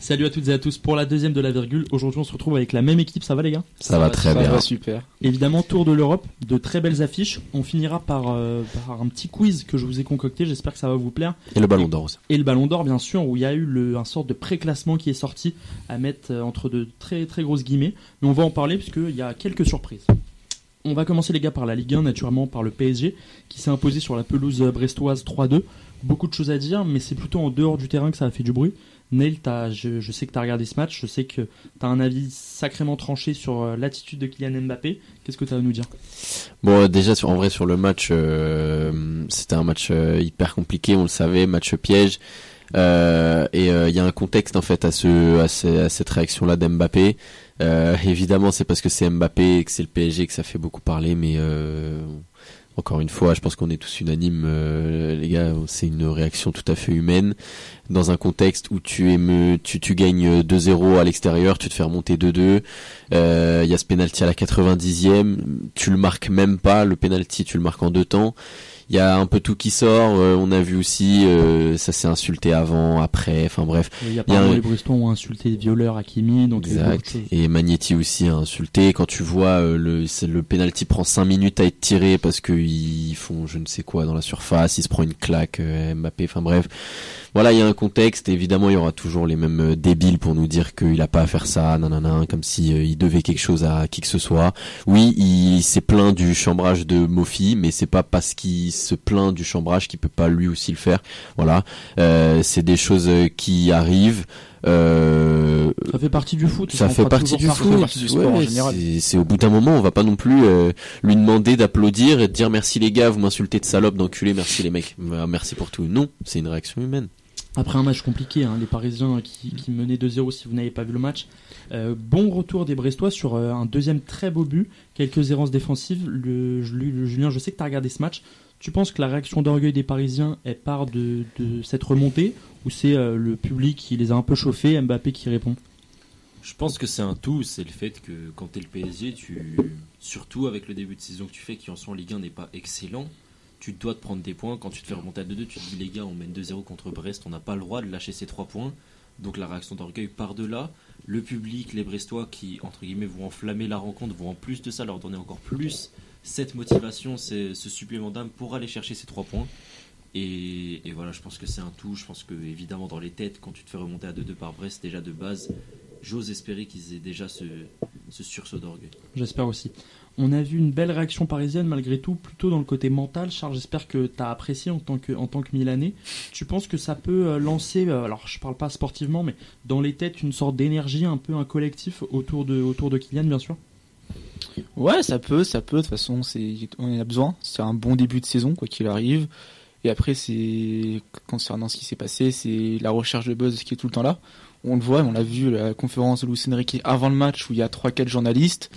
Salut à toutes et à tous pour la deuxième de la virgule. Aujourd'hui, on se retrouve avec la même équipe. Ça va les gars? Ça, va très Ça bien. va super. Évidemment, tour de l'Europe, de très belles affiches. On finira par, euh, par un petit quiz que je vous ai concocté. J'espère que ça va vous plaire. Et le ballon d'or aussi. Et le Ballon d'Or, bien sûr, où il y a eu le, un sort de pré-classement qui est sorti à mettre euh, entre de très très grosses guillemets. Mais on va en parler puisqu'il y a quelques surprises. On va commencer les gars par la Ligue 1, naturellement par le PSG, qui s'est imposé sur la pelouse euh, brestoise 3-2. Beaucoup de choses à dire, mais c'est plutôt en dehors du terrain que ça a fait du bruit. Neil, je, je sais que tu as regardé ce match, je sais que tu as un avis sacrément tranché sur euh, l'attitude de Kylian Mbappé. Qu'est-ce que tu as à nous dire? Bon, euh, déjà, en vrai, sur le match, euh, c'était un match hyper compliqué, on le savait, match piège. Et il y a un contexte en fait à ce à, à cette réaction là d'Mbappé. Évidemment, c'est parce que c'est Mbappé et que c'est le PSG que ça fait beaucoup parler, mais encore une fois, je pense qu'on est tous unanimes, euh, les gars. C'est une réaction tout à fait humaine dans un contexte où tu aimes, tu, tu gagnes 2-0 à l'extérieur, tu te fais remonter 2-2. Euh, Il y a ce penalty à la 90e, tu le marques même pas. Le penalty, tu le marques en deux temps. Il y a un peu tout qui sort. euh, on a vu aussi, euh, ça s'est insulté avant, après. Enfin bref. Il y a y a pas un- les Bristons ont insulté violeur Hakimi, donc Exact. Et Magnetti aussi a insulté. Quand tu vois euh, le le penalty prend 5 minutes à être tiré parce que ils font je ne sais quoi dans la surface, il se prend une claque euh, Mbappé. Enfin bref, voilà, il y a un contexte. Évidemment, il y aura toujours les mêmes euh, débiles pour nous dire qu'il a pas à faire ça, nanana, comme si euh, il devait quelque chose à qui que ce soit. Oui, il s'est plaint du chambrage de Mofi, mais c'est pas parce qu'il se plaint du chambrage qu'il peut pas lui aussi le faire. Voilà, Euh, c'est des choses qui arrivent. Euh, Ça fait partie du foot. ça fait partie toujours du partie. foot. partie du sport en ouais, général. c'est- au bout d'un moment, on va pas non plus euh, lui demander d'applaudir et de dire merci les gars, vous m'insultez de salope, d'enculé, merci les mecs, Euh, merci pour tout. Non, c'est une réaction humaine. Après un match compliqué, hein, les Parisiens qui, menaient 2-0 si vous n'avez pas vu le match. Euh, bon retour des Brestois sur euh, un deuxième très beau but, quelques errances défensives. Le, Julien, je sais que tu as regardé ce match. Tu penses que la réaction d'orgueil des Parisiens est part de, cette remontée ou c'est euh, le public qui les a un peu chauffés, Mbappé qui répond? Je pense que c'est un tout, c'est le fait que quand t'es le PSG, tu surtout avec le début de saison que tu fais qui en soi en Ligue 1 n'est pas excellent, tu dois te prendre des points. Quand tu te fais remonter à 2-2, tu te dis les gars, on mène 2-0 contre Brest, on n'a pas le droit de lâcher ces 3 points. Donc la réaction d'orgueil part de là. Le public, les Brestois qui entre guillemets vont enflammer la rencontre, vont en plus de ça leur donner encore plus cette motivation, ce supplément d'âme pour aller chercher ces 3 points. Et, et voilà, je pense que c'est un tout. Je pense que évidemment dans les têtes, quand tu te fais remonter à 2-2 par Brest, déjà de base, j'ose espérer qu'ils aient déjà ce, ce sursaut d'orgueil. J'espère aussi. On a vu une belle réaction parisienne malgré tout, plutôt dans le côté mental. Charles, j'espère que tu as apprécié en tant que, en tant que Milanais. Tu penses que ça peut euh, lancer, euh, alors je parle pas sportivement, mais dans les têtes, une sorte d'énergie, un peu un collectif autour de, autour de Kylian, bien sûr? Ouais, ça peut, ça peut. De toute façon, on en a besoin. C'est un bon début de saison, quoi qu'il arrive. Et après, c'est concernant ce qui s'est passé, c'est la recherche de buzz qui est tout le temps là. On le voit, on l'a vu la conférence de Luis Enrique avant le match où il y a trois quatre journalistes.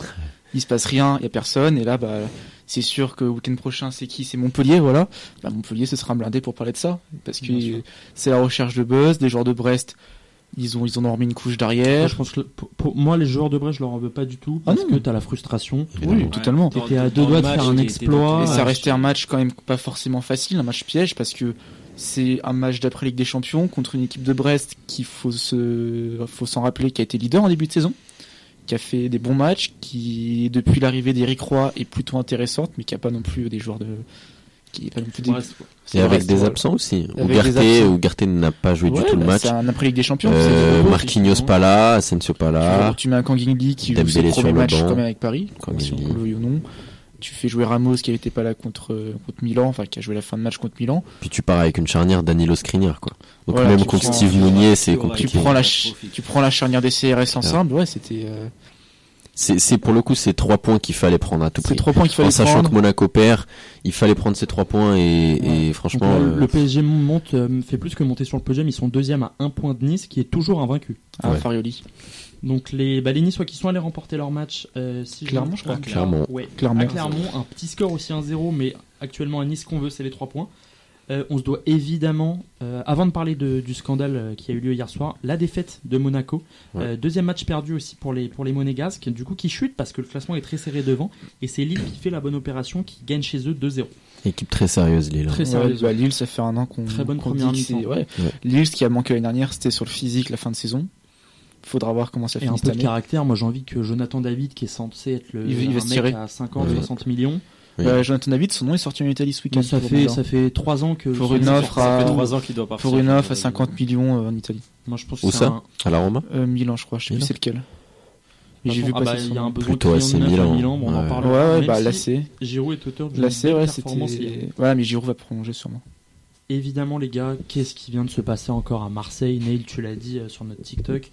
Il se passe rien, il y a personne. Et là, bah, c'est sûr que le week-end prochain, c'est qui? C'est Montpellier, voilà. Bah, Montpellier, ce sera blindé pour parler de ça, parce que c'est la recherche de buzz. Des joueurs de Brest, ils ont ils en ont remis une couche Moi, derrière. je pense que pour, pour moi, les joueurs de Brest, je leur en veux pas du tout, Ah parce que tu as la frustration. Oui, totalement. T'étais à deux doigts de faire un exploit. Et ça restait un match quand même pas forcément facile, un match piège parce que c'est un match d'après Ligue des Champions contre une équipe de Brest qui faut se faut s'en rappeler qui a été leader en début de saison, qui a fait des bons matchs, qui depuis l'arrivée d'Eric Roy est plutôt intéressante, mais qui a pas non plus des joueurs de qui est pas non plus des... Et avec des absents aussi. Absents. Ougarté n'a pas joué Ouais, du tout le bah, match. C'est un après Ligue des Champions. Euh, beau, Marquinhos pas là, Asensio pas là. Tu mets un Kangin qui joue ses premiers le matchs quand même avec Paris, si on le ou non. Tu fais jouer Ramos qui n'était pas là contre, contre Milan, enfin qui a joué la fin de match contre Milan. Puis tu pars avec une charnière Danilo Skriniar quoi. Donc Voilà, même contre prends- Steve Mounier, c'est Tu compliqué. prends, la, Catastrophique. tu prends la charnière des CRS ensemble, ouais, c'était. Euh, C'est pour le coup ces trois points qu'il fallait prendre à tout c'est prix. trois points qu'il fallait En sachant prendre. que Monaco perd, il fallait prendre ces trois points et, franchement. là, euh, le PSG monte, euh, fait plus que monter sur le podium. Ils sont deuxième à un point de Nice, qui est toujours invaincu. Ah, Ouais. Farioli. Donc les, bah, les Niçois qui sont allés remporter leur match, euh, si Clermont, je crois. Clermont. Ouais, Clermont. à Clermont, un petit score aussi 1-0, mais actuellement à Nice, ce qu'on veut, c'est les 3 points. Euh, on se doit évidemment, euh, avant de parler de- du scandale euh, qui a eu lieu hier soir, la défaite de Monaco. Ouais. Euh, deuxième match perdu aussi pour les, pour les Monégasques, du coup qui chute parce que le classement est très serré devant. Et c'est Lille qui fait la bonne opération, qui gagne chez eux 2-0. Équipe très sérieuse Lille. hein. Très Ouais, sérieuse. bah, Lille, ça fait un an qu'on. Très bonne qu'on première ouais. Ouais. Lille, ce qui a manqué l'année dernière, c'était sur le physique la fin de saison. Faudra voir comment ça Et un peu de caractère, moi j'ai envie que Jonathan David, qui est censé être le Il va- il va un se mec tirer. à 50, Oui. 60 millions, Oui. Euh, Jonathan David, son nom est sorti en Italie ce week-end. ça fait, ça fait 3 ans que. Pour une offre à- Ça fait 3 ans qu'il doit partir. Pour une offre à 50 millions euh, en Italie. Moi je pense Où que ça un. À la Roma Euh, Milan, je crois. Je sais plus c'est lequel. J'ai vu ah passer bah, son il y a un Plutôt de à Milan. Milan, bon, on en Ouais. parlera. Ouais, ouais, bah si l'AC. Giroud est auteur belle ouais, c'était. Voilà, mais Giroud va prolonger sûrement. Évidemment, les gars, qu'est-ce qui vient de se passer encore à Marseille? Neil, tu l'as dit euh, sur notre TikTok.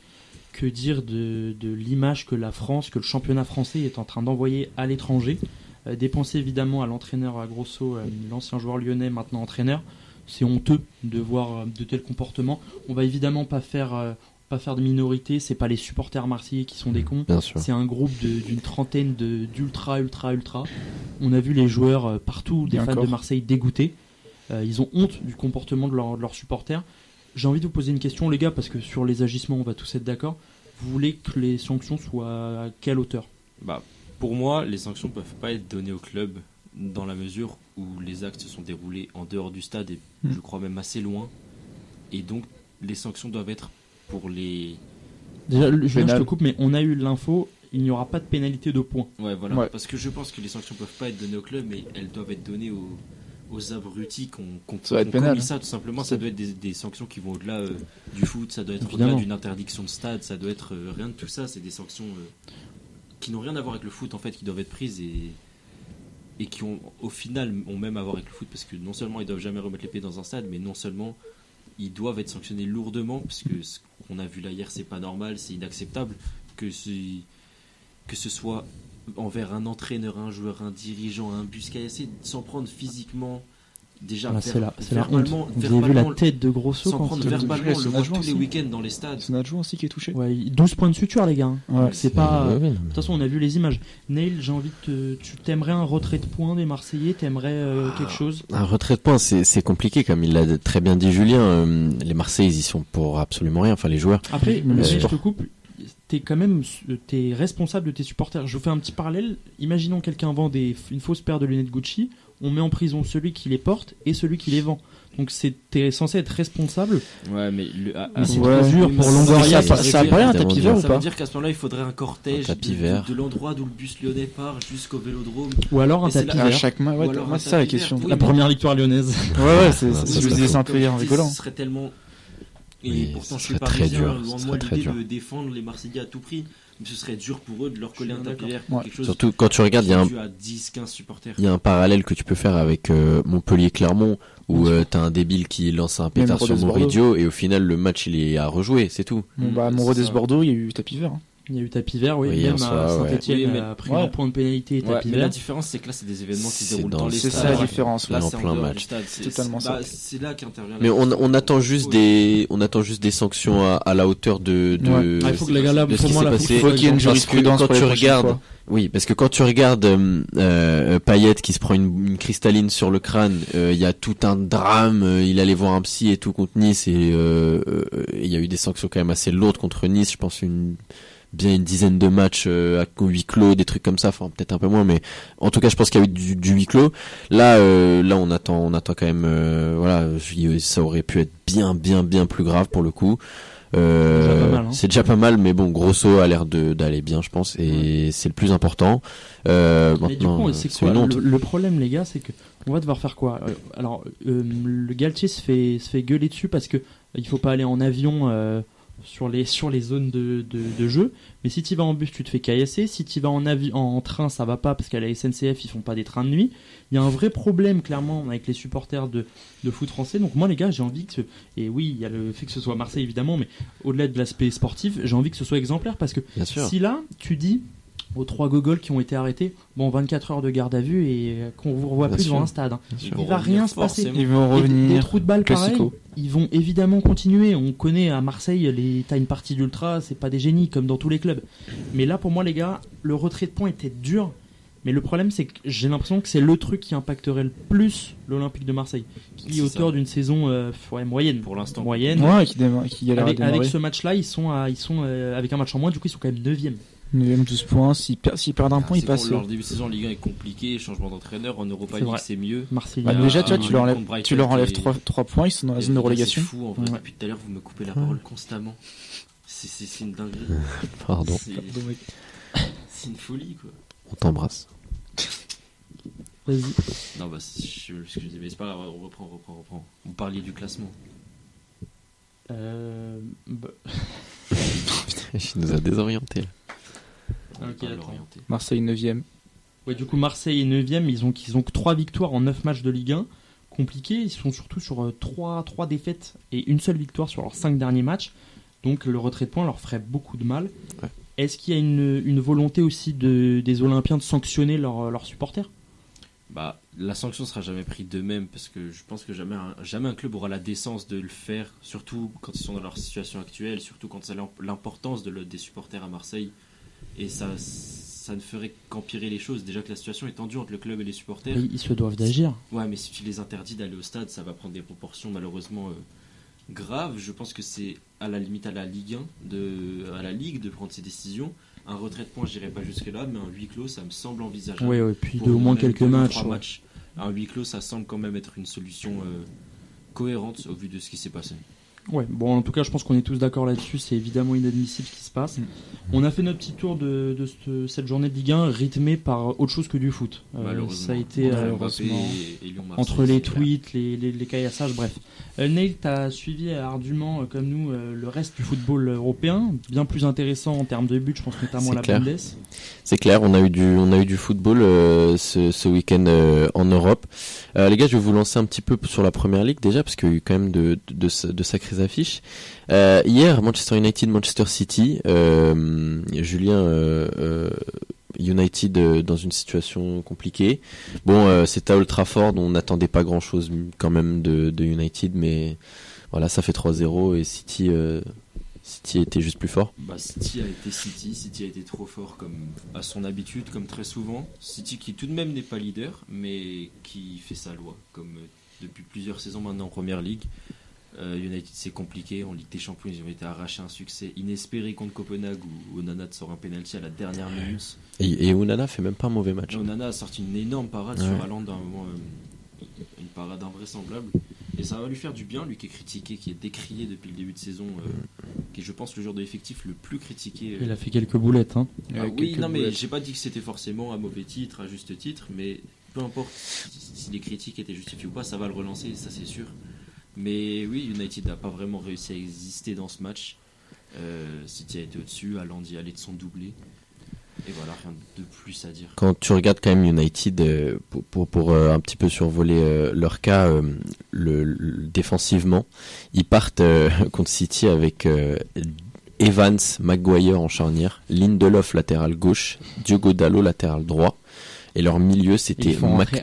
Que dire de, de l'image que la France, que le championnat français est en train d'envoyer à l'étranger Euh, Dépenser évidemment à l'entraîneur à Grosso, euh, l'ancien joueur lyonnais, maintenant entraîneur. C'est honteux de voir euh, de tels comportements. On va évidemment pas faire, euh, pas faire de minorité. C'est pas les supporters marseillais qui sont des cons. Bien sûr. C'est un groupe d'une trentaine d'ultra, ultra, ultra. On a vu les joueurs euh, partout, des fans encore. de Marseille dégoûtés. Euh, ils ont honte du comportement de, leur- de leurs supporters. J'ai envie de vous poser une question, les gars, parce que sur les agissements, on va tous être d'accord. Vous voulez que les sanctions soient à quelle hauteur? Bah, pour moi, les sanctions peuvent pas être données au club dans la mesure où les actes se sont déroulés en dehors du stade et Hmm. je crois même assez loin. Et donc, les sanctions doivent être pour les. Déjà, le- je te coupe, mais on a eu l'info, il n'y aura pas de pénalité de points. Ouais, voilà. Ouais. Parce que je pense que les sanctions peuvent pas être données au club, mais elles doivent être données aux, aux abrutis qu'on qu'on commis pénal. ça. Tout simplement, ça doit être des, des sanctions qui vont au-delà euh, du foot, ça doit être au-delà d'une interdiction de stade, ça doit être euh, rien de tout ça. C'est des sanctions euh, qui n'ont rien à voir avec le foot en fait, qui doivent être prises et et qui ont au final ont même à voir avec le foot parce que non seulement ils doivent jamais remettre les pieds dans un stade, mais non seulement ils doivent être sanctionnés lourdement parce que ce qu'on a vu là hier c'est pas normal, c'est inacceptable que ce, que ce soit envers un entraîneur, un joueur, un dirigeant, un bus caillassé, s'en prendre physiquement déjà ver- c'est la, honte. Vous avez vu la tête de Grosso s'en quand prendre verbalement, le un voit joueur tous les aussi. week-ends dans les stades. C'est joueur aussi qui est touché. Ouais, 12 points de suture, les gars. hein. Ouais. C'est pas. De toute façon, on a vu les images. Neil, j'ai envie de te. Tu t'aimerais un retrait de points des Marseillais? T'aimerais euh, quelque chose? Un retrait de points, c'est compliqué, comme il l'a très bien dit Julien. euh, les Marseillais, ils y sont pour absolument rien. Enfin, les joueurs. Après, Mais mais le je te coupe. T'es quand même t'es responsable de tes supporters. Je vous fais un petit parallèle. Imaginons quelqu'un vend des, une fausse paire de lunettes Gucci. On met en prison celui qui les porte et celui qui les vend. Donc t'es censé être responsable. Ouais, mais à- c'est Ouais. trop dur pour ça- Longoria. ça, ça- ça, ça ça veut apparaît un tapis vert ou Ça veut pas dire qu'à ce moment-là, il faudrait un cortège Un tapis de- vert. de l'endroit d'où le bus lyonnais part jusqu'au vélodrome. Ou alors un tapis là- À vert. chaque match, ouais, c'est ça la vert. question. Oui, La mais- première victoire lyonnaise. Ouais, ouais, c'est, je serait disais ça un peu hier en rigolant. Ce serait tellement. Et Oui, pourtant, je suis parisien, dur, loin de moi très l'idée dur. de défendre les Marseillais à tout prix. Mais ce serait dur pour eux de leur coller un tapis d'accord. vert pour Ouais. quelque chose Surtout quand tu regardes, il y a un, qui est dû à 10, 15 supporters. il y a un parallèle que tu peux faire avec euh, Montpellier-Clermont où euh, t'as un débile qui lance un pétard sur. Moridio et au final le match il est à rejouer, c'est tout. Bon, bah, c'est mon Rodez ça. Bordeaux, il y a eu tapis vert. hein. Il y a eu tapis vert, oui. Oui, Même soi, à. Saint-Etienne a pris Ouais. un point de pénalité et Ouais, tapis mais la vert. différence, c'est que là, c'est des événements qui se C'est déroulent dans dans le les C'est stade. ça la différence. Là, Là, en c'est plein match. C'est Totalement c'est- ça. bah, C'est là qu'intervient. la Mais on, attend juste des on attend juste des sanctions à, à la hauteur de. Ah, il faut que les gars là, pour moi. Il faut qu'il y ait une jurisprudence quand tu regardes. Oui, parce que quand tu regardes euh, euh, Payet qui se prend une, une cristalline sur le crâne, euh, il y a tout un drame. euh, il allait voir un psy et tout contre Nice et euh, euh, il y a eu des sanctions quand même assez lourdes contre Nice. Je pense une bien une dizaine de matchs euh, à huis clos, des trucs comme ça. Enfin peut-être un peu moins, mais en tout cas je pense qu'il y a eu du, du huis clos. Là, euh, là on attend, on attend quand même. euh, voilà, ça aurait pu être bien, bien, bien plus grave pour le coup. Euh, hein. c'est déjà pas mal, mais bon, Grosso a l'air de d'aller bien, je pense, et c'est le plus important. Euh, Mais du maintenant, coup, c'est quoi le, le problème, les gars, c'est que on va devoir faire quoi? Alors, euh, le Galtier se fait se fait gueuler dessus parce que il faut pas aller en avion euh, sur les sur les zones de, de, de jeu. Mais si tu vas en bus, tu te fais caillasser. Si tu vas en en train, ça va pas parce qu'à la SNCF, ils font pas des trains de nuit. Il y a un vrai problème clairement avec les supporters de, de foot français. Donc moi, les gars, j'ai envie que ce- et oui, il y a le fait que ce soit Marseille évidemment, mais au-delà de l'aspect sportif, j'ai envie que ce soit exemplaire parce que Bien sûr. si là, tu dis aux trois gogoles qui ont été arrêtés, bon, 24 heures de garde à vue et qu'on vous revoit Bien plus sûr. devant un stade. hein. Il va revenir rien se passer. Ils vont Et Des revenir. trous de balles pareil, Classico. ils vont évidemment continuer. On connaît à Marseille, les t'as une partie d'ultra, c'est pas des génies comme dans tous les clubs. Mais là, pour moi, les gars, le retrait de points était dur. Mais le problème, c'est que j'ai l'impression que c'est le truc qui impacterait le plus l'Olympique de Marseille, qui est auteur d'une saison euh, ouais, moyenne. Pour l'instant. Moyenne. Ouais, qui, qui Avec, avec ce match-là, ils sont, à, ils sont euh, avec un match en moins, du coup, ils sont quand même 9 9ème, 12 points. S'ils per- s'ils perdent un point, ils passent. Leur début de saison en Ligue 1 est compliqué, changement d'entraîneur. En Europa C'est League, vrai. c'est mieux. Marseille. Bah, déjà, tu vois, Ah, tu leur enlèves, contre Brighton tu leur enlèves qui est- 3, points, ils sont dans la zone de relégation. C'est fou en vrai. Ouais. Depuis tout à l'heure, vous me coupez la Ouais. parole constamment. C'est- C'est c'est une dinguerie. Pardon, C'est c'est une folie, quoi. on t'embrasse. Vas-y. Non, bah, c'est- je disais, mais c'est pas grave, on reprend, on reprend, on reprend. Vous parliez du classement. Euh, bah, Il nous a désorientés. là. On l'orienter. Marseille 9ème. Ouais, du coup, Marseille est 9ème. Ils ont, ils ont que 3 victoires en 9 matchs de Ligue 1. Compliqué. Ils sont surtout sur 3, 3 défaites et une seule victoire sur leurs 5 derniers matchs. Donc le retrait de points leur ferait beaucoup de mal. Ouais. Est-ce qu'il y a une, une volonté aussi de, des Olympiens de sanctionner leurs leurs supporters? Bah, la sanction sera jamais prise d'eux-mêmes parce que je pense que jamais un, jamais un club aura la décence de le faire, surtout quand ils sont dans leur situation actuelle, surtout quand c'est l'im- l'importance de le- des supporters à Marseille. Et ça, ça ne ferait qu'empirer les choses. Déjà que la situation est tendue entre le club et les supporters. ils, ils se doivent d'agir. Ouais, mais si tu les interdis d'aller au stade, ça va prendre des proportions malheureusement euh, graves. Je pense que c'est à la limite à la Ligue 1, de, à la Ligue de prendre ces décisions. Un retrait de points, je dirais pas jusque-là, mais un huis clos, ça me semble envisageable. Ouais, ouais, puis de au moins quelques ouais. matchs. Un huis clos, ça semble quand même être une solution euh, cohérente au vu de ce qui s'est passé. Ouais, bon, en tout cas, je pense qu'on est tous d'accord là-dessus. C'est évidemment inadmissible ce qui se passe. Mm. On a fait notre petit tour de, de cette, cette journée de Ligue 1 rythmée par autre chose que du foot. Euh, Malheureusement. ça a été Entre euh, Mbappé et- et Lyon-Marseille, entre les tweets, les, les, les caillassages, bref. Euh, Neil, tu as suivi ardument, euh, comme nous, euh, le reste du football européen, bien plus intéressant en termes de buts, je pense notamment à la clair. Bundes. C'est clair, on a eu du, on a eu du football euh, ce, ce week-end euh, en Europe. Euh, les gars, je vais vous lancer un petit peu sur la première ligue déjà, parce qu'il y a eu quand même de, de, de, de affiches. Euh, hier, Manchester United, Manchester City, euh, Julien, euh, United dans une situation compliquée. Bon, c'est à Old Trafford, on n'attendait pas grand-chose quand même de, United, mais voilà, ça fait 3-0 et City, City était juste plus fort. Bah, City a été City, City a été trop fort comme à son habitude, comme très souvent. City qui tout de même n'est pas leader, mais qui fait sa loi, comme depuis plusieurs saisons maintenant en Première Ligue. Euh, United c'est compliqué, en Ligue des Champions ils ont été arrachés un succès inespéré contre Copenhague où Onana te sort un penalty à la dernière minute. Et, et Onana fait même pas un mauvais match. Onana a sorti une énorme parade Ouais. sur Haaland à un moment, euh, une parade invraisemblable. Et ça va lui faire du bien, lui qui est critiqué, qui est décrié depuis le début de saison, euh, qui est je pense le joueur de l'effectif le plus critiqué. euh, Il a fait quelques boulettes. Hein. ah oui, quelques non, mais j'ai pas dit que c'était forcément à mauvais titre, à juste titre, mais peu importe si si les critiques étaient justifiées ou pas, ça va le relancer, ça c'est sûr. Mais oui, United n'a pas vraiment réussi à exister dans ce match. Euh, City a été au-dessus, Haaland y allait de son doublé. Et voilà, rien de plus à dire. quand tu regardes quand même United euh, pour, pour, pour, euh, un petit peu survoler euh, leur cas le, le- défensivement, ils partent contre City avec Evans, Maguire en charnière, Lindelof latéral gauche, Diogo Dallo latéral droit, et leur milieu c'était.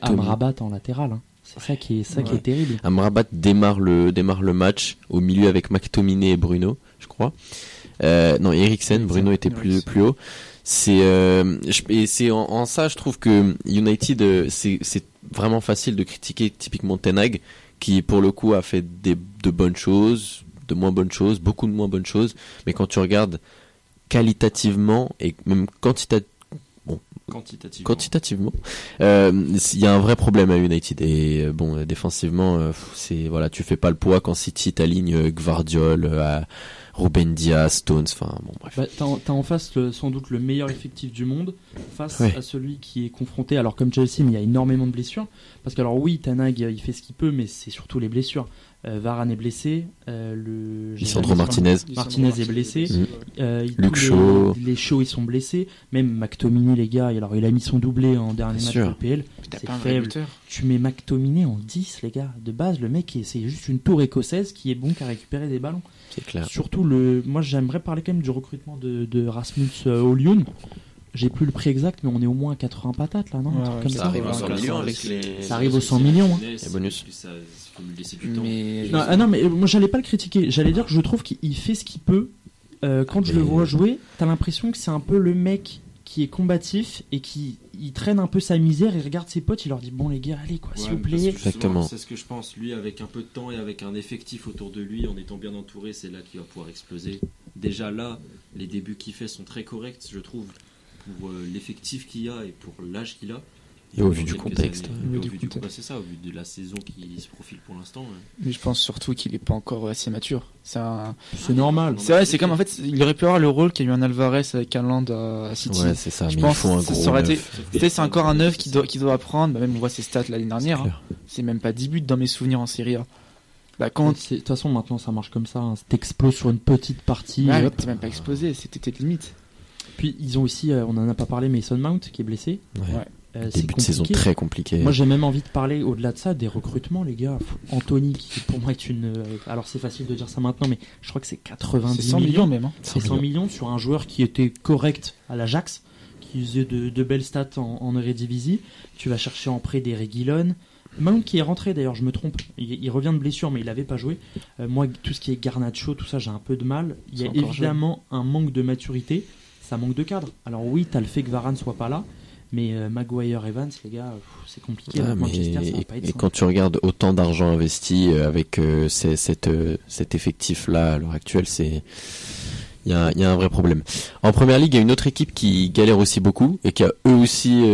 Amrabat en latéral. hein. Ça qui est, ça qui est terrible. Amrabat démarre le démarre le match au milieu avec McTominay et Bruno, je crois. Euh, non, Eriksen, Bruno était plus plus haut. C'est euh, et c'est en, en ça je trouve que United euh, c'est c'est vraiment facile de critiquer typiquement Ten Hag qui pour le coup a fait des de bonnes choses, de moins bonnes choses, beaucoup de moins bonnes choses, mais quand tu regardes qualitativement et même quantitativement Quantitativement. quantitativement, euh, il y a un vrai problème à United et euh, bon euh, défensivement euh, c'est voilà tu fais pas le poids quand City t'aligne euh, Gvardiol, euh, à Ruben Diaz, Stones, enfin bon bref. Bah, t'as, en- t'as en face le- sans doute le meilleur effectif du monde face Ouais. à celui qui est confronté. Alors comme Chelsea, mais il y a énormément de blessures. Parce que alors oui, Tanag il fait ce qu'il peut, mais c'est surtout les blessures. Euh, Varane est blessé. euh, le Lisandro Martinez. Martinez est blessé. Mm. Euh, il- Luke Shaw. Les, les Shaw, ils sont blessés. Même McTominay, les gars. Alors il a mis son doublé en dernier Bien match sûr. de PL. C'est faible. Tu mets McTominay en 10, les gars. De base, le mec, est- c'est juste une tour écossaise qui est bon qu'à récupérer des ballons. C'est clair. Surtout, le, moi j'aimerais parler quand même du recrutement de, de Rasmus euh, Højlund. J'ai plus le prix exact, mais on est au moins à 80 patates là, non? Ouais, Un truc ouais, comme ça ça. arrive aux 100 ça millions avec les- Ça arrive aux 100 millions, hein. Et bonus. Faut lui laisser du temps. Mais Non, ah non, mais euh, moi j'allais pas le critiquer. J'allais dire que je trouve qu'il fait ce qu'il peut. Euh, quand je le vois jouer, t'as l'impression que c'est un peu le mec qui est combatif et qui il traîne un peu sa misère. Il regarde ses potes, il leur dit Bon, les gars, allez quoi, s'il Ouais, vous plaît. Exactement. C'est ce que je pense. Lui, avec un peu de temps et avec un effectif autour de lui, en étant bien entouré, c'est là qu'il va pouvoir exploser. Déjà là, les débuts qu'il fait sont très corrects, je trouve, pour euh, l'effectif qu'il a et pour l'âge qu'il a. Et au vu du contexte. c'est ça, au vu de la saison qui se profile pour l'instant. ouais. Mais je pense surtout qu'il est pas encore assez mature. C'est un- C'est normal. c'est vrai, c'est comme en fait, il aurait pu avoir le rôle qu'a eu un Alvarez avec un Land à City. Ouais, c'est ça. Je mais pense il faut un que ça gros aurait été- neuf. Sauf que Tu sais, c'est encore un neuf qui doit, qui doit apprendre. Bah, même on voit ses stats l'année dernière. C'est hein. C'est même pas 10 buts dans mes souvenirs en Serie A. Bah, quand. De toute façon, maintenant, ça marche comme ça. hein. T'exploses sur une petite partie. Ouais, t'es même pas explosé, c'était tes limites. Puis ils ont aussi, euh, on en a pas parlé, Mason Mount qui est blessé. Ouais. Euh, c'est Début de saison très compliqué. Moi, j'ai même envie de parler au-delà de ça des recrutements, les gars. Anthony, qui pour moi est une. euh, Alors, c'est facile de dire ça maintenant, mais je crois que c'est 90 C'est 100 millions même. hein. C'est 100 millions sur un joueur qui était correct à l'Ajax, qui faisait de, de belles stats en, en Eredivisie. Tu vas chercher en prêt des Reguilon. Mount qui est rentré d'ailleurs, je me trompe. Il, il revient de blessure, mais il n'avait pas joué. Euh, moi, tout ce qui est Garnacho, tout ça, j'ai un peu de mal. Il y a évidemment un manque de maturité. Ça manque de cadre. Alors oui, t'as le fait que Varane soit pas là, mais euh, Maguire Evans, les gars, c'est compliqué. Ah, Manchester, ça va et, pas être et quand tu regardes autant d'argent investi euh, avec euh, cette, cet effectif-là à l'heure actuelle, c'est il y y a un vrai problème. En première ligue, il y a une autre équipe qui galère aussi beaucoup et qui a eux aussi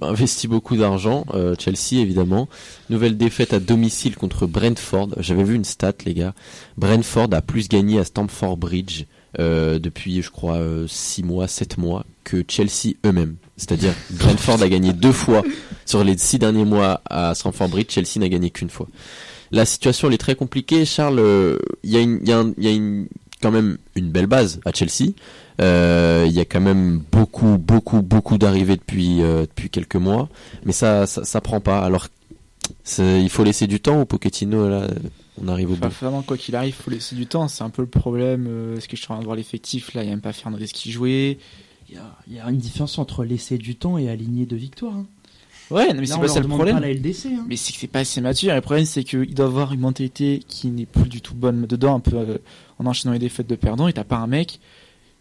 investi beaucoup d'argent. Chelsea évidemment. Nouvelle défaite à domicile contre Brentford. J'avais vu une stat, les gars. Brentford a plus gagné à Stamford Bridge depuis, je crois, 6 mois, 7 mois que Chelsea eux-mêmes. C'est-à-dire Brentford a gagné deux fois sur les six derniers mois à Stamford Bridge. Chelsea n'a gagné qu'une fois. La situation elle est très compliquée. Charles, euh, il y a, une, il y a, un- il y a une, quand même une belle base à Chelsea. Euh, Il y a quand même beaucoup, beaucoup, beaucoup d'arrivées depuis, euh, depuis quelques mois. Mais ça, ça, ça prend pas. Alors, il faut laisser du temps au Pochettino. Là, on arrive au Enfin, bout. vraiment, quoi qu'il arrive, faut laisser du temps. C'est un peu le problème. Est-ce que je suis en train de voir l'effectif? Là Il n'y a même pas Fernandez qui jouait. Il y, a, il y a une différence entre laisser du temps et aligner de victoires. hein. Ouais, non, mais c'est pas ça le problème. pas la LDC. hein. Mais c'est que c'est pas assez mature. Et le problème, c'est qu'il doit avoir une mentalité qui n'est plus du tout bonne dedans, un peu euh, en enchaînant les défaites de perdants. Et t'as pas un mec.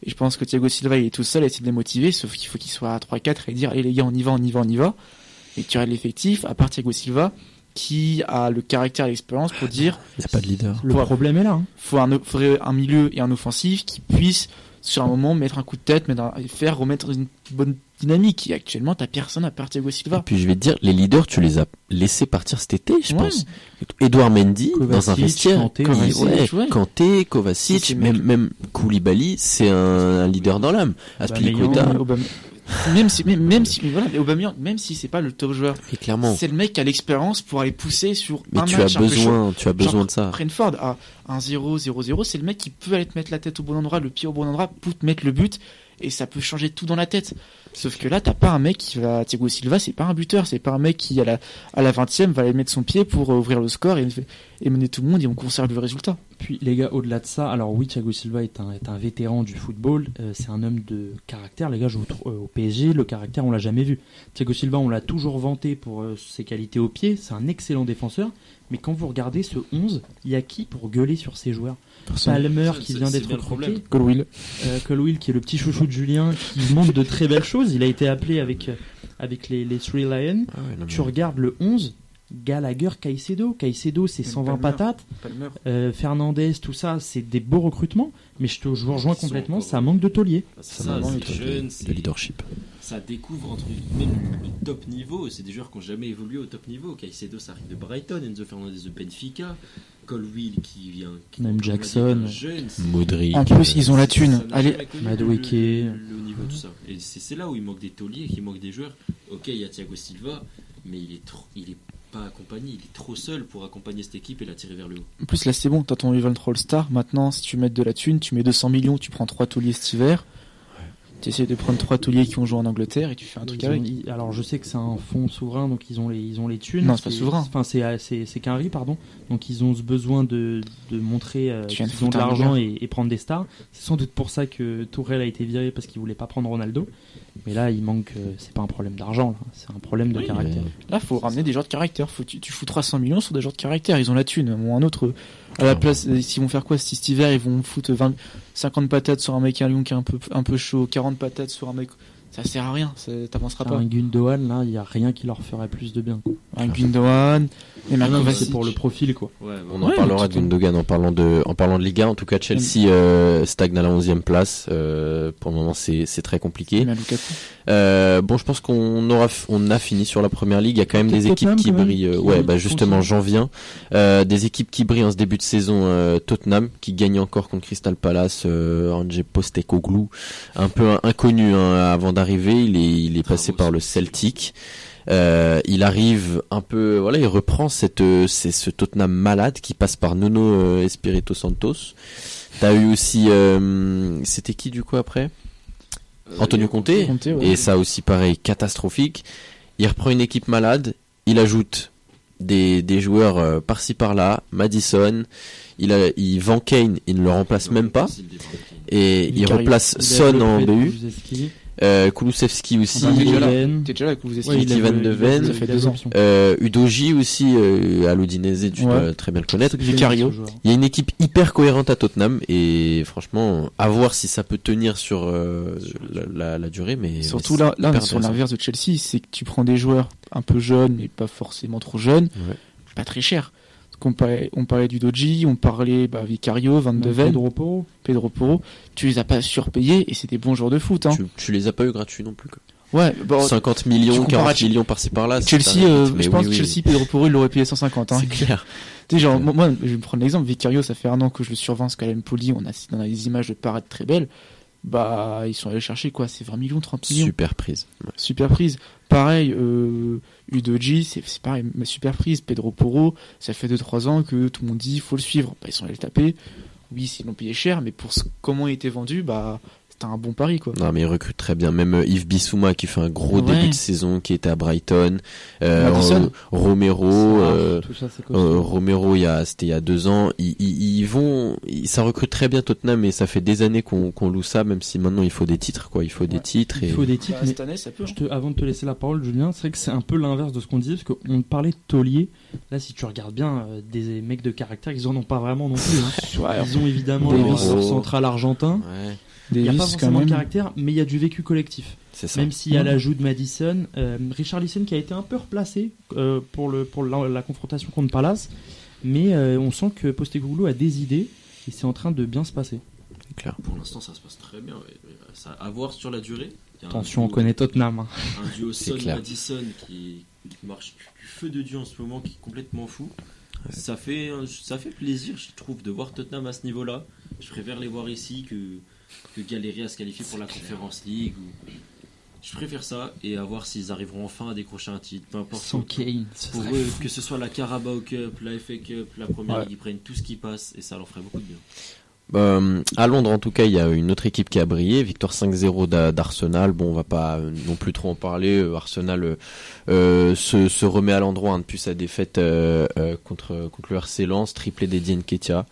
Et je pense que Thiago Silva, il est tout seul à essayer de les motiver, sauf qu'il faut qu'il soit à 3-4 et dire Allez, les gars, on y va, on y va, on y va. Et tu as l'effectif, à part Thiago Silva, qui a le caractère et l'expérience pour dire Il n'y a pas de leader. Le problème est là. hein. faut un, faudrait un milieu et un offensif qui puisse, sur un moment, mettre un coup de tête, mettre un- et faire remettre une bonne dynamique. Et actuellement, t'as personne à part Thiago Et Silva. puis je vais te dire, les leaders, tu les as laissés partir cet été, je Ouais. pense. Edouard Mendy, dans un vestiaire, Kanté, Kovacic, ouais. Kanté, même, même Koulibaly, c'est un, un leader dans l'âme. Aspilicueta, Même si, même, même si, mais voilà, mais Aubameyang, même si c'est pas le top joueur, et clairement. c'est le mec qui a l'expérience pour aller pousser sur Mais un tu as match chaud. besoin, tu as besoin de ça. Brentford à 1-0, 0-0, c'est le mec qui peut aller te mettre la tête au bon endroit, le pied au bon endroit, pour te mettre le but, et ça peut changer tout dans la tête. Sauf que là, t'as pas un mec qui va, Thiago Silva, c'est pas un buteur, c'est pas un mec qui, à la, à la 20ème, va aller mettre son pied pour euh, ouvrir le score et, et mener tout le monde et on conserve le résultat. Puis les gars, au-delà de ça, alors oui, Thiago Silva est un, est un vétéran du football, euh, c'est un homme de caractère. Les gars, je euh, au PSG, le caractère, on l'a jamais vu. Thiago Silva, on l'a toujours vanté pour euh, ses qualités au pied, c'est un excellent défenseur. Mais quand vous regardez ce 11, il y a qui pour gueuler sur ses joueurs Palmer qui vient d'être recruté. Colwill. euh, Colwill qui est le petit chouchou de Julien, qui montre de très belles choses. Il a été appelé avec, euh, avec les, les Three Lions. Ah ouais, Tu regardes le 11, Gallagher, Caicedo. Caicedo, c'est Même 120 Palmer. patates. Palmer. Euh, Fernandez, tout ça, c'est des beaux recrutements, mais je te je vous rejoins complètement, ça manque de taulier. C'est Ça ça, manque de- jeune, de c'est- leadership. Ça découvre entre guillemets le, le top niveau. C'est des joueurs qui n'ont jamais évolué au top niveau. Caicedo, ça arrive de Brighton, Enzo Fernandez de Benfica, Colwill qui vient. Qui, Même Jackson. un jeune. Modric. En plus, ils ont la ça thune. Allez, Madueke. Le, niveau, tout ça. Et c'est c'est là où il manque des tauliers, qu'il manque des joueurs. Ok, il y a Thiago Silva, mais il est trop, il est pas accompagné, il est trop seul pour accompagner cette équipe et la tirer vers le haut. En plus, là, c'est bon, t'as ton Event All Star. Maintenant, si tu mets de la thune, tu mets 200 millions, tu prends 3 tauliers cet hiver. Tu essaies de prendre 3 tauliers qui ont joué en Angleterre et tu fais un truc Ils ont- avec. ils- alors je sais que c'est un fonds souverain, donc ils ont les, ils ont les thunes. Non, c'est pas souverain. Enfin, c'est c'est c'est qu'un riz, pardon. Donc ils ont ce besoin de, de montrer euh, qu'ils ont de l'argent et, et prendre des stars. C'est sans doute pour ça que Tourelle a été viré parce qu'il voulait pas prendre Ronaldo. Mais là, il manque. euh, c'est pas un problème d'argent, c'est un problème de Oui, caractère. Mais- Là, faut ramener des joueurs de caractère. Faut, tu, tu fous 300 millions sur des joueurs de caractère. Ils ont la thune. Ou un autre, euh, à la place, euh, s'ils vont faire quoi si cet hiver, ils vont foutre 20, 50 patates sur un mec à Lyon qui est un peu, un peu chaud, 40 patates sur un mec. Ça sert à rien. ça- T'avanceras pas. Un Gundogan, là, il y a rien qui leur ferait plus de bien. quoi. Un Gundogan, et Ah Kovacic. c'est pour le profil, quoi. Ouais, On en Ouais, parlera de Gundogan en parlant de, en parlant de Liga. En tout cas, Chelsea euh, stagne à la 11e place. Euh, pour le moment, c'est c'est très compliqué. Euh, bon, je pense qu'on aura, f- on a fini sur la première ligue. Il y a quand même des équipes Tottenham, qui brillent. qui ouais, bah justement, j'en viens. Euh, des équipes qui brillent en ce début de saison. euh, Tottenham qui gagne encore contre Crystal Palace. Euh, Ange Postecoglou, un peu inconnu hein, avant d'arriver. Il est, il est passé par le Celtic. Euh, il arrive un peu, voilà, il reprend cette, euh, c'est ce Tottenham malade qui passe par Nuno euh, Espirito Santos. T'as eu aussi, euh, c'était qui du coup après? Antonio Conte. Conte, ouais. Et ça aussi pareil, catastrophique. Il reprend une équipe malade, il ajoute des, des joueurs par-ci par-là, Madison, il, a, il vend Kane, il ne le remplace même pas, et il remplace Son en BU, euh, Kulusevski aussi, Enfin, déjà là. De Ven. euh, Udoji aussi, euh, à l'Udinese, tu Ouais. dois très bien le connaître. Vicario. Il y a une équipe hyper cohérente à Tottenham et franchement, à voir si ça peut tenir sur euh, la, la- la durée, mais Surtout là, là sur l'inverse de Chelsea, c'est que tu prends des joueurs un peu jeunes, mais pas forcément trop jeunes, Ouais. pas très chers. On parlait, on parlait du Doji, on parlait bah, Vicario, Van de Ven, Pedro Porro. Pedro Porro. Tu les as pas surpayés et c'est des bons joueurs de foot. Hein. Tu, tu les as pas eu gratuits non plus. Quoi. Ouais, bon, 50 millions, tu compares 40 à Ch- millions par-ci par-là. Chelsea, euh, je pense oui, que oui, Chelsea, Pedro Porro, il l'aurait payé 150. Hein. C'est clair. Tu sais, genre, Ouais. moi, moi, je vais me prendre l'exemple. Vicario, ça fait un an que je le survends, ce qu'elle poli. On a, on a des images de parade très belles. Bah, ils sont allés chercher quoi C'est 20 millions, 30 millions. Super prise. Ouais. Super prise. Pareil, euh, Udoji, c'est pareil, mais super prise. Pedro Porro, ça fait 2-3 ans que tout le monde dit faut le suivre. Bah, ils sont allés le taper. Oui, ils l'ont payé cher, mais pour ce- comment il était vendu, bah, c'était un bon pari quoi. Non, mais il recrute très bien. Même euh, Yves Bissouma qui fait un gros Ouais. début de saison, qui était à Brighton. Euh, Madison. euh, Romero. euh, ça, euh. Romero, il y a, c'était il y a deux ans. Ils, ils, ils vont, ils- ça recrute très bien Tottenham, et ça fait des années qu'on qu'on loue ça, même si maintenant il faut des titres, quoi. Il faut des titres. Et... Il faut des titres, Bah, mais cette année, ça peut. Je te- avant de te laisser la parole, Julien, c'est vrai que c'est un peu l'inverse de ce qu'on disait, parce qu'on parlait de taulier. Là, si tu regardes bien, euh, des mecs de caractère, ils en ont pas vraiment non plus. hein. Ouais, Ils ont évidemment leur central argentin. Ouais, Il n'y a pas forcément de caractère, mais il y a du vécu collectif. c'est ça. Même s'il y a l'ajout de Madison, euh, Richard Lisson qui a été un peu replacé euh, pour, le, pour la, la confrontation contre Palace, mais euh, on sent que Postecoglou a des idées et c'est en train de bien se passer. C'est clair. Pour l'instant, ça se passe très bien. Ça, à voir sur la durée. Y a Attention, on connaît Tottenham. hein. Un duo C'est Son clair. Madison qui, qui marche du, feu de Dieu en ce moment, qui est complètement fou. Ça fait, ça fait plaisir, je trouve, de voir Tottenham à ce niveau-là. Je préfère les voir ici que, que galérer à se qualifier pour la Conference League. ou- Je préfère ça et à voir s'ils arriveront enfin à décrocher un titre. Peu importe. Sans Kane. Pour eux, que ce soit la Carabao Cup, la FA Cup, la Première Ouais. Ligue, ils prennent tout ce qui passe et ça leur ferait beaucoup de bien. Euh, à Londres, en tout cas, il y a une autre équipe qui a brillé, victoire 5-0 d'A- d'Arsenal. Bon, on va pas euh, non plus trop en parler. Euh, Arsenal euh, euh, se, se remet à l'endroit hein, depuis sa défaite euh, euh, contre contre le RC Lens, triplé d'Eddie Nketiah.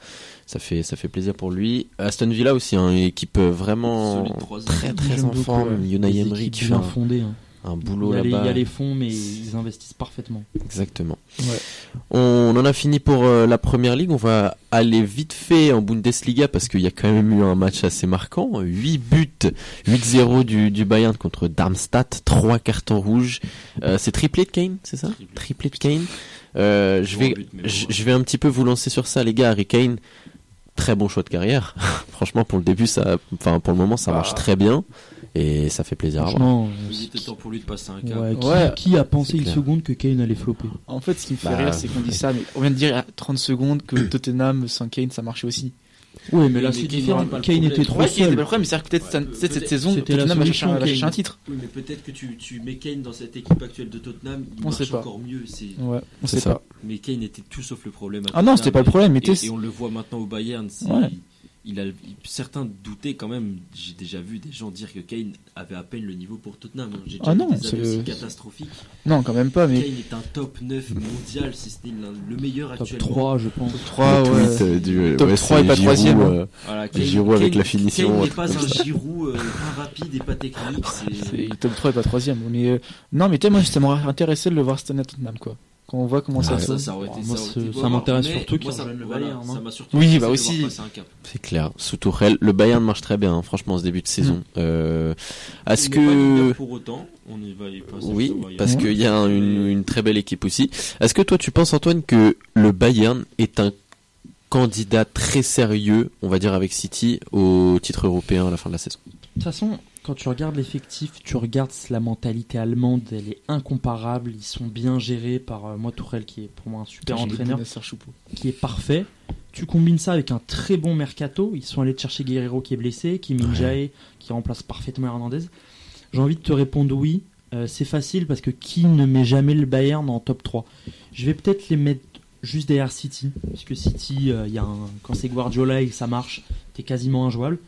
Ça fait ça fait plaisir pour lui. Aston Villa aussi, hein, une équipe vraiment très très en forme. Unai Emery qui fait bien un, fondées, hein. Un Il boulot y, a les, il y a les fonds, mais ils investissent parfaitement. Exactement. Ouais. On en a fini pour euh, la première ligue. On va aller vite fait en Bundesliga parce qu'il y a quand même eu un match assez marquant. 8 buts, 8-0 du, du Bayern contre Darmstadt, 3 cartons rouges. Euh, c'est triplé de Kane, c'est ça Triplé. De Kane. Euh, je vais, je, vais un petit peu vous lancer sur ça, les gars. Harry Kane, très bon choix de carrière. Franchement, pour le début, ça, enfin pour le moment, ça Bah. marche très bien et ça fait plaisir à voir. Franchement, Il était temps pour lui de passer un cap. ouais, qui, Ouais. qui a pensé C'est une clair. seconde que Kane allait flopper En fait, ce qui me fait Bah, rire, c'est qu'on dit ça, mais on vient de dire à 30 secondes que Tottenham sans Kane, ça marchait aussi. Oui, mais là c'est Kane différent. Kane était trop Ouais, Kane, seul. c'est pas le problème, c'est-à-dire que peut-être Ouais, cette, peut- cette peut-être- saison, c'était Tottenham a va chercher un titre. Oui, mais peut-être que tu, tu mets Kane dans cette équipe actuelle de Tottenham, il On marche sait pas. encore mieux. C'est... Ouais, on C'est sait ça. pas. Mais Kane était tout sauf le problème. à Ah non, c'était pas le problème, mais Et, on le voit maintenant au Bayern. c'est- Ouais. Il a, certains doutaient quand même. J'ai déjà vu des gens dire que Kane avait à peine le niveau pour Tottenham. hein. J'ai déjà Ah vu non, c'est- aussi catastrophiques. Non, quand même pas, mais Kane est un top 9 mondial, si ce n'est le meilleur Top actuellement. 3, je pense. 3, Le ouais. tweet, euh, du, Top ouais, 3 c'est et pas Giroud, troisième, hein. euh, Voilà, Giroud avec la finition, Kane n'est pas un. Giroud euh, pas rapide et pas technique. C'est top 3 et pas troisième. Mais euh, non, mais t'es moi, ça m'aurait intéressé de le voir cette année à Tottenham, quoi. Quand on voit comment ça Ah, se ça, passe. ça aurait été moi, ça. ça m'intéresse surtout qu'il ça- le voilà, Bayern, hein. Ça m'a surtout Oui, bah aussi. C'est clair. Sous Tourelle, le Bayern marche très bien, hein, franchement, ce début de saison. Euh, Est-ce que pour autant, on y va y passer oui, parce qu'il y a un- une, une très belle équipe aussi. Est-ce que toi, tu penses, Antoine, que le Bayern est un candidat très sérieux, on va dire avec City, au titre européen à la fin de la saison De toute façon, quand tu regardes l'effectif, tu regardes la mentalité allemande, elle est incomparable. Ils sont bien gérés par euh, moi Tourelle, qui est pour moi un super entraîneur, qui est parfait. Tu combines ça avec un très bon mercato. Ils sont allés chercher Guerrero qui est blessé, Kim Ouais. Qui remplace parfaitement Hernandez. J'ai envie de te répondre oui. Euh, c'est facile parce que qui ne met jamais le Bayern en top 3 Je vais peut-être les mettre juste derrière City, puisque City, euh, y a quand c'est Guardiola et que ça marche, t'es quasiment injouable.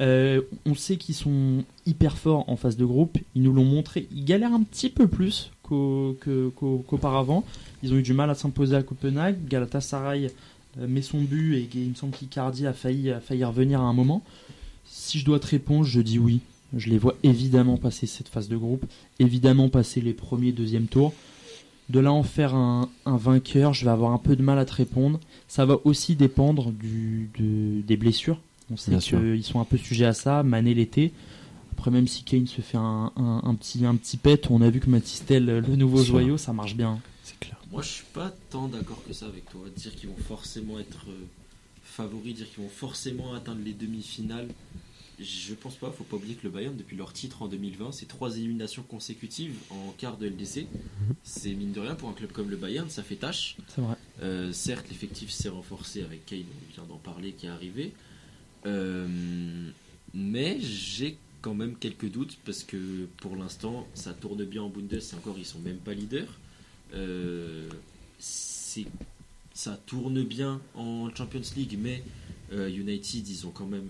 Euh, on sait qu'ils sont hyper forts en phase de groupe. Ils nous l'ont montré. Ils galèrent un petit peu plus qu'auparavant. Ils ont eu du mal à s'imposer à Copenhague. Galatasaray euh, met son but et il me semble qu'Icardi a failli, a failli revenir à un moment. Si je dois te répondre, je dis oui. Je les vois évidemment passer cette phase de groupe, évidemment passer les premiers, deuxième tours. De là en faire un, un vainqueur, je vais avoir un peu de mal à te répondre. Ça va aussi dépendre du, de- des blessures. On sait qu'ils sont un peu sujets à ça. Mané l'été. Après, même si Kane se fait un, un- un petit, un petit pet, on a vu que Matistel, le nouveau joyau, ça marche bien. C'est clair. Moi, je suis pas tant d'accord que ça avec toi. Dire qu'ils vont forcément être euh, favoris, dire qu'ils vont forcément atteindre les demi-finales, je pense pas. Faut pas oublier que le Bayern, depuis leur titre en 2020, c'est trois éliminations consécutives en quart de LDC. C'est mine de rien pour un club comme le Bayern, ça fait tâche. C'est vrai. Euh, certes, l'effectif s'est renforcé avec Kane, on vient d'en parler, qui est arrivé. Euh, mais j'ai quand même quelques doutes parce que pour l'instant, ça tourne bien en Bundes. Encore, ils sont même pas leaders. Euh, c'est- ça tourne bien en Champions League, mais euh, United, ils ont quand même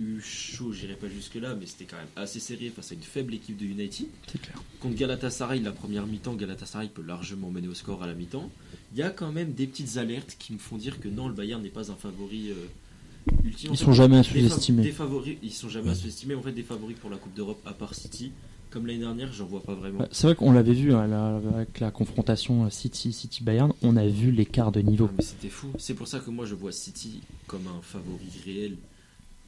eu chaud. J'irai pas jusque là, mais c'était quand même assez serré face à une faible équipe de United. C'est clair. Contre Galatasaray, la première mi-temps, Galatasaray peut largement mener au score à la mi-temps. Il y a quand même des petites alertes qui me font dire que non, le Bayern n'est pas un favori euh, ultime. Ils fait, sont jamais à des Des sous-estimés. favoris, ils sont jamais à sous-estimés. En fait, des favoris pour la Coupe d'Europe à part City. Comme l'année dernière, j'en vois pas vraiment. C'est vrai qu'on l'avait vu hein, avec la confrontation City City Bayern, on a vu l'écart de niveau. Ah, mais c'était fou. C'est pour ça que moi je vois City comme un favori réel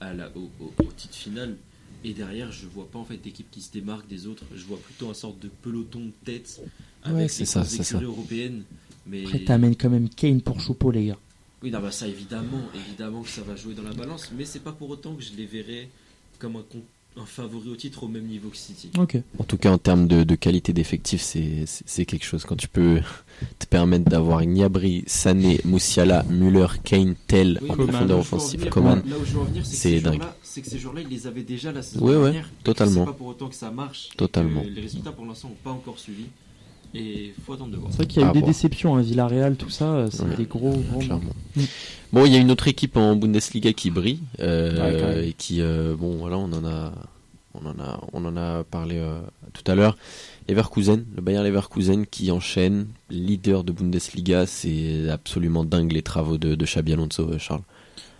à la, au, au- au titre final. Et derrière, je vois pas en fait d'équipe qui se démarque des autres. Je vois plutôt un sorte de peloton de tête avec Ouais, c'est ça, ça. européennes. Mais Après t'amènes quand même Kane pour Choupo les gars. oui, non, bah ça évidemment, évidemment que ça va jouer dans la balance. Mais c'est pas pour autant que je les verrais comme un, un favori au titre au même niveau que City. Ok. En tout cas, en termes de, de qualité d'effectif, c'est quelque chose. Quand tu peux te permettre d'avoir Gnabry, Sané, Moussiala, Müller, Kane, Tel, Oui, en Coman. profondeur offensive, Coman. C'est dingue. c'est que ces joueurs-là, ils les avaient déjà la saison ouais, dernière. totalement. C'est pas pour autant que ça marche. Totalement. Les résultats pour l'instant n'ont pas encore suivi. Et faut attendre de voir. C'est vrai qu'il y a Ah, eu des bon. déceptions, hein, Villarreal, tout ça, euh, c'est Ouais. des gros, gros Clairement. Mm. Bon, il y a une autre équipe en Bundesliga qui brille euh, Ouais, et qui, euh, bon, voilà, on en a, on en a, on en a parlé euh, tout à l'heure. Leverkusen, le Bayern Leverkusen qui enchaîne, leader de Bundesliga, c'est absolument dingue les travaux de, de Xabi Alonso, Charles.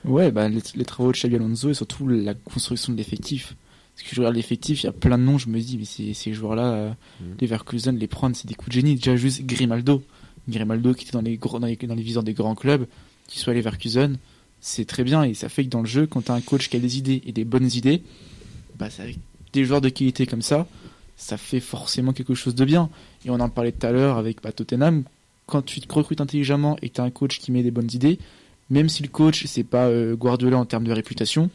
Ouais, bah, les, les travaux de Xabi Alonso et surtout la construction de l'effectif. Parce que je regarde l'effectif, il y a plein de noms, je me dis, mais ces, ces joueurs-là, euh, Mhm. Leverkusen, les prendre, c'est des coups de génie. Déjà juste Grimaldo. Grimaldo qui était dans les, gros, dans les, dans les viseurs des grands clubs, qui soit à Leverkusen, c'est très bien. Et ça fait que dans le jeu, quand tu as un coach qui a des idées et des bonnes idées, bah, avec des joueurs de qualité comme ça, ça fait forcément quelque chose de bien. Et on en parlait tout à l'heure avec bah, Tottenham. Quand tu te recrutes intelligemment et que tu as un coach qui met des bonnes idées, même si le coach c'est pas euh, Guardiola en termes de réputation,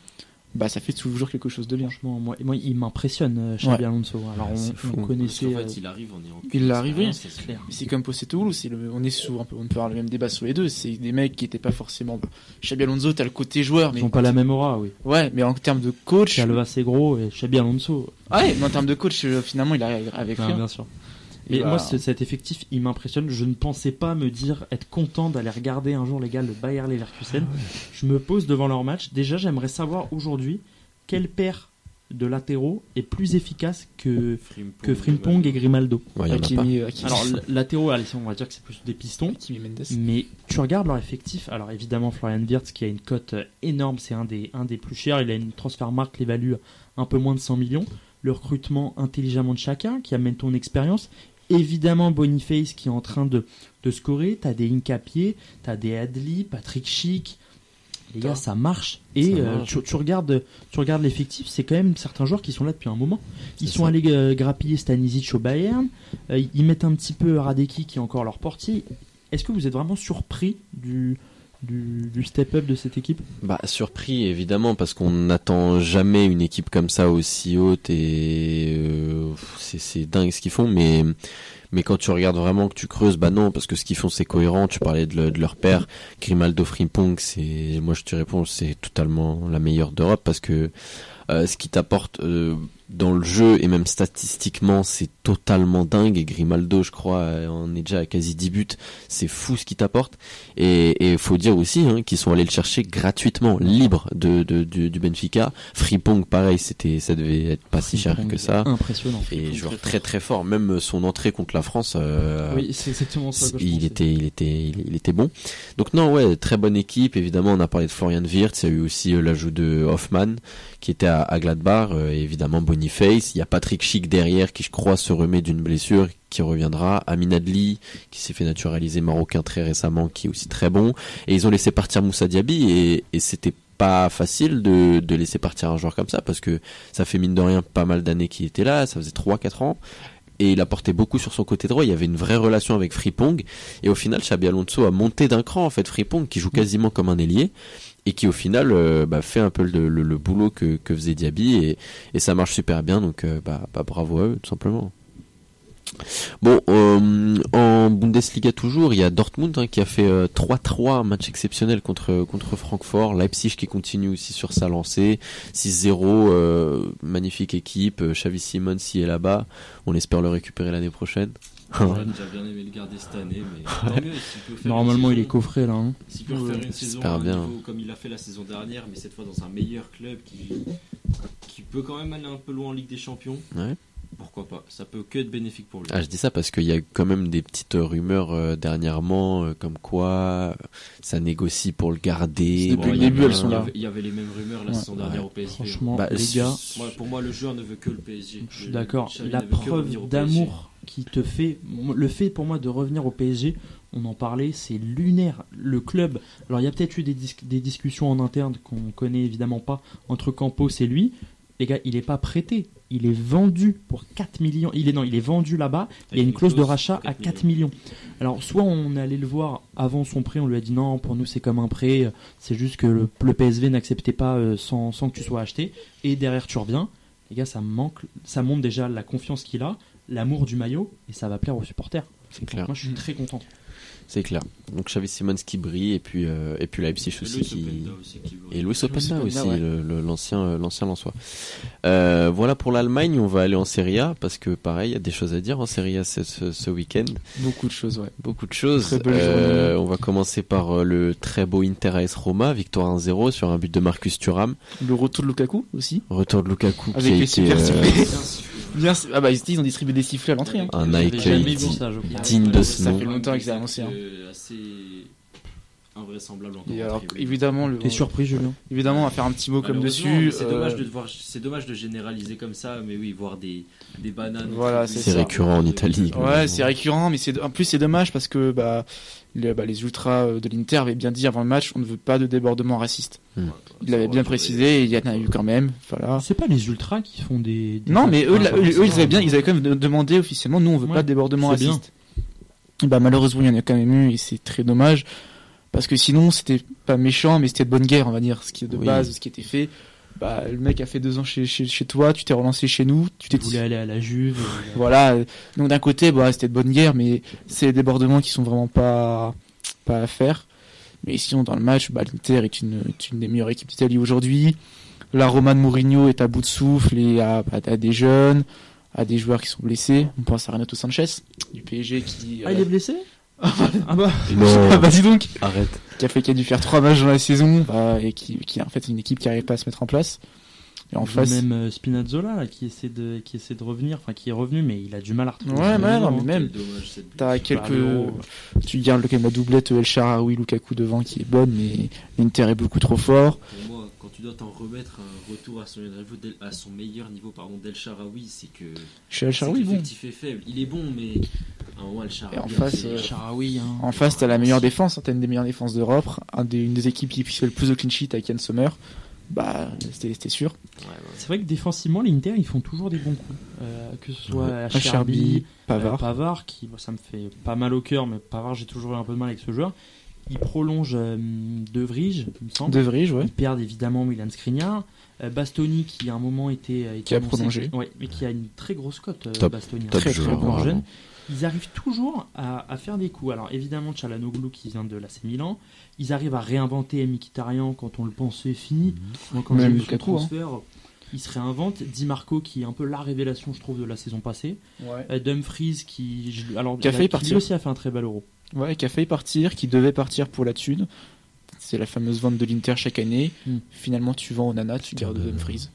bah ça fait toujours quelque chose de bien. Franchement, moi, moi il m'impressionne, euh, Xabi Ouais. Alonso. Alors, on, on connaissait. qu'en euh, fait, il arrive en ayant Il l'a arrivé, expérience, c'est clair. C'est comme Postecoglou, c'est le, on est peu, on peut avoir le même débat sur les deux. C'est des mecs qui étaient pas forcément. Xabi Alonso, t'as le côté joueur, Ils mais n'ont pas la même aura, oui. ouais, mais en termes de coach, Calva c'est gros et Xabi Alonso. ouais, mais en termes de coach, euh, finalement, il arrive avec Ah, rien. bien sûr. Mais moi, ce- cet effectif, il m'impressionne. Je ne pensais pas me dire être content d'aller regarder un jour, les gars, le Bayer Leverkusen. Je me pose devant leur match. Déjà, j'aimerais savoir aujourd'hui quel paire de latéraux est plus efficace que, Frimpong, que Frimpong et Grimaldo. Ouais, euh, Alors, latéraux, allez, on va dire que c'est plus des pistons. Mais tu regardes leur effectif, alors évidemment Florian Wirtz qui a une cote énorme, c'est un des, un des plus chers, il a une transfert marque l'évalue un peu moins de 100 millions. Le recrutement intelligemment de chacun qui amène ton expérience évidemment Boniface qui est en train de, de scorer. T'as des Incapié, t'as des Adli, Patrick Schick. Les gars, ça marche. Et Ça euh, tu, tu regardes, tu regardes l'effectif, c'est quand même certains joueurs qui sont là depuis un moment. Ils sont ça. allés euh, grappiller Stanisic au Bayern. Euh, ils- ils mettent un petit peu Radeki qui est encore leur portier. Est-ce que vous êtes vraiment surpris du, du, step-up de cette équipe Bah surpris évidemment parce qu'on n'attend jamais une équipe comme ça aussi haute et euh, c'est dingue ce qu'ils font mais mais quand tu regardes vraiment que tu creuses bah non parce que ce qu'ils font c'est cohérent. Tu parlais de leur père Grimaldo Frimpong c'est moi je te réponds c'est totalement la meilleure d'Europe parce que euh, ce qui t'apporte euh, dans le jeu et même statistiquement c'est totalement dingue et Grimaldo je crois euh, en est déjà à quasi 10 buts c'est fou ce qu'il t'apporte et il faut dire aussi hein, qu'ils sont allés le chercher gratuitement libre de, de- du, du Benfica Fripong pareil c'était ça devait être pas si cher que ça Impressionnant. et joueur très très fort même son entrée contre la France euh, Oui, c'est exactement ça. que je il était, il était, il, il était bon. Donc non, ouais, très bonne équipe. Évidemment, on a parlé de Florian Wirtz. Il y a eu aussi euh, l'ajout de Hoffman, qui était à, à Gladbach. euh, et évidemment, Il y a Patrick Schick derrière, qui je crois se remet d'une blessure, qui reviendra. Amin Adli, qui s'est fait naturaliser marocain très récemment, qui est aussi très bon. Et ils ont laissé partir Moussa Diaby, et, c'était pas facile de, de laisser partir un joueur comme ça parce que ça fait mine de rien pas mal d'années qu'il était là, ça faisait 3-4 ans et il apportait beaucoup sur son côté droit. Il y avait une vraie relation avec Fripong. Et au final, Xabi Alonso a monté d'un cran, en fait, Fripong, qui joue quasiment comme un ailier. Et qui, au final, euh, bah, fait un peu le, boulot que, que faisait Diaby. Et, et ça marche super bien. Donc, euh, bah, bah, bravo à eux, tout simplement. Bon, euh, en Bundesliga toujours, il y a Dortmund hein, qui a fait euh, 3-3, un match exceptionnel contre contre Francfort, Leipzig qui continue aussi sur sa lancée, 6-0, euh, magnifique équipe, Xavi Simons y est là-bas, on espère le récupérer l'année prochaine. J'aurais déjà bien aimé le garder cette année, mais tant mieux. s'il peut faire Normalement, une il est saison- coffré là. hein. S'il peut refaire une saison un bien. niveau comme il a fait la saison dernière, mais cette fois dans un meilleur club qui, qui peut quand même aller un peu loin en Ligue des Champions, Ouais. Pourquoi pas Ça peut que être bénéfique pour lui. Ah, je dis ça parce qu'il y a quand même des petites rumeurs euh, dernièrement, euh, comme quoi euh, ça négocie pour le garder. Depuis Bon, le début, elles sont là. Il y avait les mêmes rumeurs la Ouais. saison dernière au PSG. Franchement, Bah, les gars, Moi, pour moi, le joueur ne veut que le PSG. je suis d'accord. La preuve d'amour qui te fait, le fait pour moi de revenir au PSG, on en parlait, c'est lunaire. Le club, alors il y a peut-être eu des, dis- des discussions en interne qu'on connaît évidemment pas entre Campos et lui. Les gars, il est pas prêté, il est vendu pour 4 millions. Il est non, il est vendu là-bas. Il y a une clause de rachat à 4 4 millions. Alors soit on allait le voir avant son prêt, on lui a dit non, pour nous c'est comme un prêt, c'est juste que le, le PSV n'acceptait pas euh, sans, sans que tu sois acheté. Et derrière tu reviens. Les gars, ça manque, ça montre déjà la confiance qu'il a, l'amour du maillot, et ça va plaire aux supporters. C'est clair, Moi, je suis très content. C'est clair. Donc Xavi Simons qui brille et puis euh, et puis Leipzig Et aussi Luis qui qui et Louis Openda aussi ouais. l'ancien euh, l'ancien Lensois. Euh, voilà pour l'Allemagne, on va aller en Serie A parce que pareil, il y a des choses à dire en Serie A ce, ce, ce week-end. Beaucoup de choses, ouais. Beaucoup de choses. Très belle Euh, journée. on va commencer par le très beau Inter AS Roma, victoire 1-0 sur un but de Marcus Thuram. Le retour de Lukaku aussi. Retour de Lukaku qui Avec a les été super euh. Bien sûr. Bien, ah bah ils ont distribué des sifflets à l'entrée. Hein. un accueil digne- ça, je crois. digne de ce Ça nom. fait longtemps qu'ils ont annoncé, hein. Euh, Assez invraisemblable encore. Et en alors évidemment, le, T'es surpris, Julien? Évidemment, on va faire un petit mot comme dessus. C'est dommage euh, de voir, c'est dommage de généraliser comme ça, mais oui, voir des, des bananes. Voilà, c'est C'est récurrent en Italie. Ouais, c'est récurrent, mais c'est en plus c'est dommage parce que bah les, bah, les ultras euh, de l'Inter avaient bien dit avant le match, on ne veut pas de débordement raciste. Il l'avait bien précisé, et il y en a eu quand même. Voilà. C'est pas les ultras qui font des. des Non, mais eux, ils avaient bien, ils avaient quand même de- demandé officiellement, nous on veut Ouais, pas de débordement bien. raciste. Et bah malheureusement il y en a quand même eu et c'est très dommage parce que sinon c'était pas méchant mais c'était de bonne guerre on va dire ce qui est de Oui. base ce qui était fait. Bah le mec a fait deux ans chez, chez, chez toi, tu t'es relancé chez nous, tu t'es voulais aller à la Juve. euh, Voilà. euh, Donc d'un côté, bah, c'était de bonne guerre, mais c'est des débordements qui sont vraiment pas pas à faire. Mais sinon, dans le match, bah, l'Inter est une, est une des meilleures équipes d'Italie aujourd'hui. La Roma de Mourinho est à bout de souffle et à, à- à des jeunes, à des joueurs qui sont blessés. On pense à Renato Sanchez du PSG qui. Ah, euh, il est blessé? Ah bah. Non, ah, vas-y donc arrête. qui a fait qui a dû faire trois matchs dans la saison bah, et qui, qui est en fait une équipe qui n'arrive pas à se mettre en place. Et en face, Même euh, Spinazzola là, qui essaie de qui essaie de revenir, enfin qui est revenu, mais il a du mal à retrouver. Ouais, niveau, non, mais même- T'as quelques. Tu gardes le- quand même la doublette El Sharaoui Lukaku devant qui est bonne, mais l'Inter est beaucoup trop fort. Pour moi, quand tu dois t'en remettre un retour à son, niveau, d'El- à son meilleur niveau pardon, d'El Sharawi, c'est que, Chez El Shaarawy, bon. l'effectif est faible. Il est bon, mais à un moment, El Sharawi. Et en face, c'est- euh, Sharawi, hein. En face, t'as la meilleure défense, hein, t'as une des meilleures défenses d'Europe, un des, une des équipes qui fait le plus de clean sheet avec Yann Sommer. Bah, c'était c'était sûr. Ouais, ouais. C'est vrai que défensivement, l'Inter, ils font toujours des bons coups. Euh, que ce soit Ouais. à Acherbi, Cherby, Pavard. Euh, Pavard, qui ça me fait pas mal au cœur, mais Pavard, j'ai toujours eu un peu de mal avec ce joueur. Il prolonge euh, De Vrij, il me semble. De Vrij, ouais. Ils perdent évidemment Milan Skriniar. Euh, Bastoni, qui à un moment était, euh, était Qui a annoncé- prolongé. Ouais, mais qui a une très grosse cote, Top. Bastoni. Top très, joueur, très bon vraiment. jeune. Ils arrivent toujours à, à faire des coups. Alors évidemment, Chalanoglu qui vient de l'AC Milan. Ils arrivent à réinventer Mkhitaryan quand on le pensait fini. Moi, quand j'ai Même vu son hein. transfert, il se réinvente. Di Marco qui est un peu la révélation, je trouve, de la saison passée. Ouais. Dumfries qui, je- alors, Qui a failli lui partir. aussi a fait un très bel euro. Ouais, qui a failli partir, qui devait partir pour la thune. C'est la fameuse vente de l'Inter chaque année. Mm. Finalement, tu vends au Nana, tu gardes Euh, Dumfries.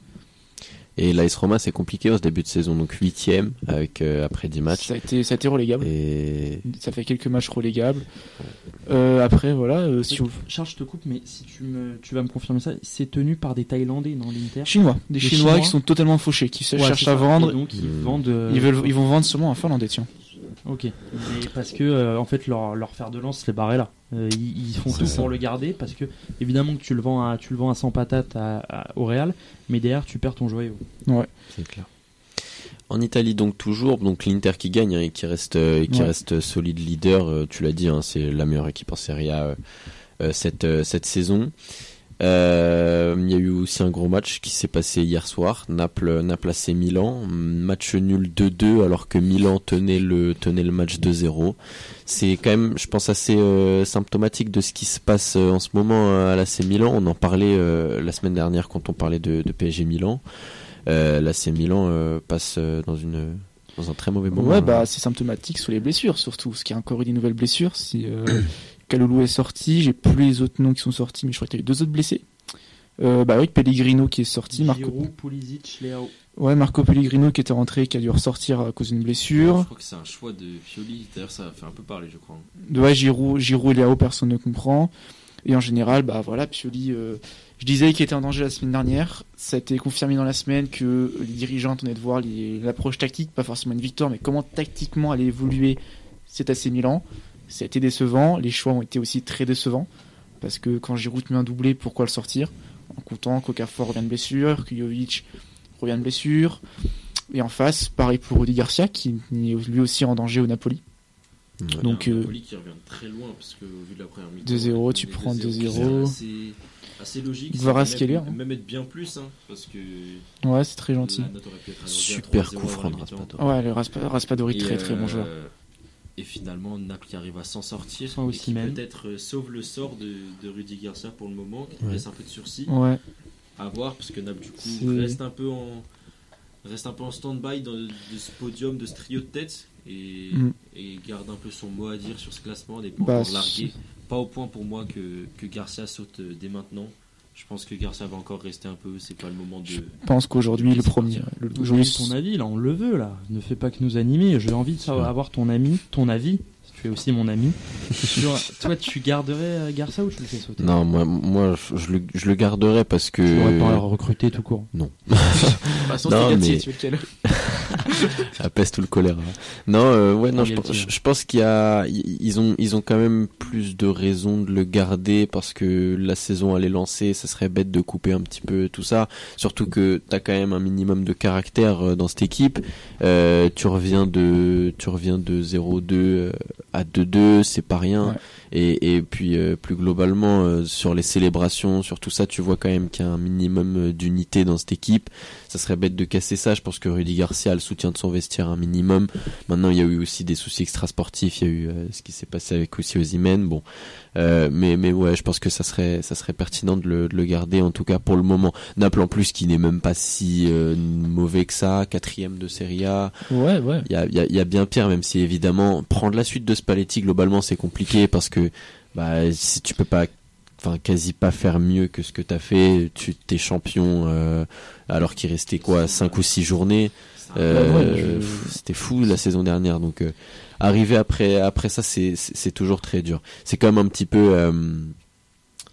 Et l'AS Roma, c'est compliqué en ce début de saison, donc huitième avec euh, après 10 matchs. Ça a été, ça a été relégable. Et Ça fait quelques matchs relégables. Euh, après, voilà, euh, si on- Charles, je te coupe, mais si tu, me, tu vas me confirmer ça, c'est tenu par des Thaïlandais dans l'Inter? Chinois, des Chinois, Chinois. qui sont totalement fauchés, qui Ouais, cherchent à vendre. Et donc ils Hmm. vendent. euh, Ils, veulent, ils vont vendre seulement un Finlandais, tiens. Ok. Mais parce que euh, en fait leur, leur fer de lance, c'est barré là. Euh, ils, ils font tout ça. pour le garder parce que évidemment que tu le vends à tu le vends à 100 patates à- à- au Real, mais derrière tu perds ton joyau. c'est clair. En Italie donc toujours, donc l'Inter qui gagne hein, et qui reste, euh, et qui Ouais. reste solide leader. euh, tu l'as dit, hein, c'est la meilleure équipe en Serie A cette euh, cette saison. Euh, Il y a eu aussi un gros match qui s'est passé hier soir. Naples, Naples AC Milan, match nul 2-2 alors que Milan tenait le tenait le match 2-0. C'est quand même, je pense, assez euh, symptomatique de ce qui se passe euh, en ce moment euh, à l'AC Milan. On en parlait euh, la semaine dernière quand on parlait de, de PSG Milan. Euh, L'AC Milan passe dans une dans un très mauvais moment. Ouais, bah c'est symptomatique sur les blessures surtout, qu'il y a encore eu des nouvelles blessures. Si euh, Kaloulou est sorti, j'ai plus les autres noms qui sont sortis, mais je crois qu'il y a eu deux autres blessés. Euh, bah oui, Pellegrino qui est sorti, Marco, Pulisic, ouais, Marco Pellegrino qui était rentré, qui a dû ressortir à cause d'une Je blessure. crois que c'est un choix de Pioli. D'ailleurs, ça a fait un peu parler, je crois. Ouais, Giroud, Giroud et Léao, personne ne comprend. Et en général, bah voilà, Pioli, euh, je disais qu'il était en danger la semaine dernière. Ça a été confirmé dans la semaine que les dirigeants tenaient de voir l'approche tactique, pas forcément une victoire, mais comment tactiquement aller évoluer cet AC Milan. Ça a été décevant. Les choix ont été aussi très décevants. Parce que quand Giroud met un doublé, pourquoi le sortir En comptant qu'Okafor revient de blessure, que Jovic revient de blessure. Et en face, pareil pour Rudy Garcia, qui est lui aussi en danger au Napoli. Ouais. Donc, Il y a un euh, Napoli qui revient très loin parce que au vu de la première mi-temps, 2-0, on a tu prends 2-0, 2-0. C'est assez, assez logique. Hein. Même, même être bien plus, hein, parce que Ouais, c'est très gentil. Super 3-0 coup franc de. Raspadori. Ouais, le Raspa- Raspadori, très très bon euh, joueur. Et finalement, Naples qui arrive à s'en sortir. Sans peut-être euh, sauve le sort de, de Rudy Garcia pour le moment, qui Ouais. laisse un peu de sursis. Ouais, À voir, parce que Naples, du coup, reste un peu en reste un peu en stand-by dans- de ce podium, de ce trio de tête, et, Mm. et garde un peu son mot à dire sur ce classement, n'est pas Bah, largué. Pas au point pour moi que, que Garcia saute euh, dès maintenant. Je pense que Garcia va encore rester un peu, c'est pas le moment de... je pense qu'aujourd'hui, le premier. le- J'ai Aujourd'hui, ton avis là, on le veut là. Ne fais pas que nous animer. J'ai envie de savoir avoir ton ami, ton avis. Tu es aussi mon ami. Sur toi, tu garderais euh, Garcia ou tu le fais sauter? Non, moi, moi, je, je le, je le garderai parce que. Tu pourrais pas le recruter tout court. de toute façon, Non, mais- tu veux lequel Ça pèse tout le choléra. Non, euh, ouais, non, Ah, je, je, pense qu'il y a, ils ont, ils ont quand même plus de raisons de le garder parce que la saison elle est lancée, ça serait bête de couper un petit peu tout ça. Surtout que t'as quand même un minimum de caractère euh, dans cette équipe. Euh, tu reviens de, tu reviens de 0-2 euh, à 2-2, c'est pas rien. Ouais. Et, et puis euh, plus globalement euh, sur les célébrations, sur tout ça, tu vois quand même qu'il y a un minimum d'unité dans cette équipe. Ça serait bête de casser ça. Je pense que Rudy Garcia a le soutien de son vestiaire un minimum. Maintenant, il y a eu aussi des soucis extrasportifs. Il y a eu euh, ce qui s'est passé avec aussi Ozymen. Bon, euh, mais mais ouais, je pense que ça serait ça serait pertinent de le, de le garder en tout cas pour le moment. Naples en plus qui n'est même pas si euh, mauvais que ça, quatrième de Serie A. Ouais, ouais. Il y a, y a bien pire, même si évidemment prendre la suite de Spalletti globalement c'est compliqué parce que bah si tu peux pas, enfin quasi pas faire mieux que ce que t'as fait, tu t'es champion euh, alors qu'il restait quoi cinq ou six journées. un- Euh, C'était fou la saison dernière, donc euh, arriver après après ça c'est c'est toujours très dur. C'est même un petit peu euh,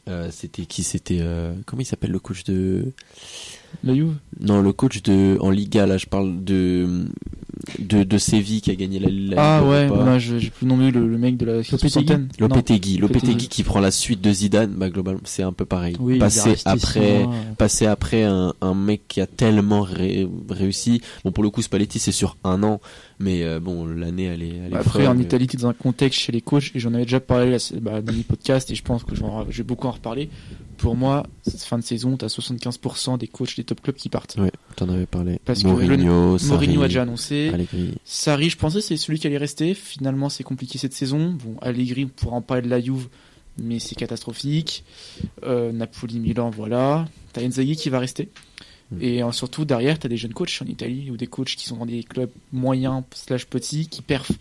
Euh, c'était qui C'était euh, comment il s'appelle le coach de La Juve? Non, le coach de en Liga là, je parle de de, de Séville qui a gagné la, la Ah Ligue ouais, moi je- j'ai plus le nom mais le, le mec de la soixantaine. Lopetegui, Lopetegui qui prend la suite de Zidane, bah globalement c'est un peu pareil. Oui, passer après, passer après un, un mec qui a tellement ré- réussi. Bon pour le coup Spalletti c'est sur un an, mais euh, bon l'année elle est. Elle est Après, folle, en Italie, tu es dans un contexte chez les coachs, et j'en avais déjà parlé là, bah, dans les podcasts, et je pense que j'en- je vais beaucoup en reparler. Pour moi, cette fin de saison, tu as 75% des coachs des top clubs qui partent. Ouais, t'en avais parlé. Parce que Mourinho, Sarri, Mourinho a déjà annoncé. Allegri. Sarri, je pensais que c'est celui qui allait rester. Finalement, c'est compliqué cette saison. Bon, Allegri, on pourra en parler de la Juve, mais c'est catastrophique. Euh, Napoli, Milan, voilà. T'as Inzaghi qui va rester. Et euh, surtout, derrière, t'as des jeunes coachs en Italie ou des coachs qui sont dans des clubs moyens slash petits qui perfent.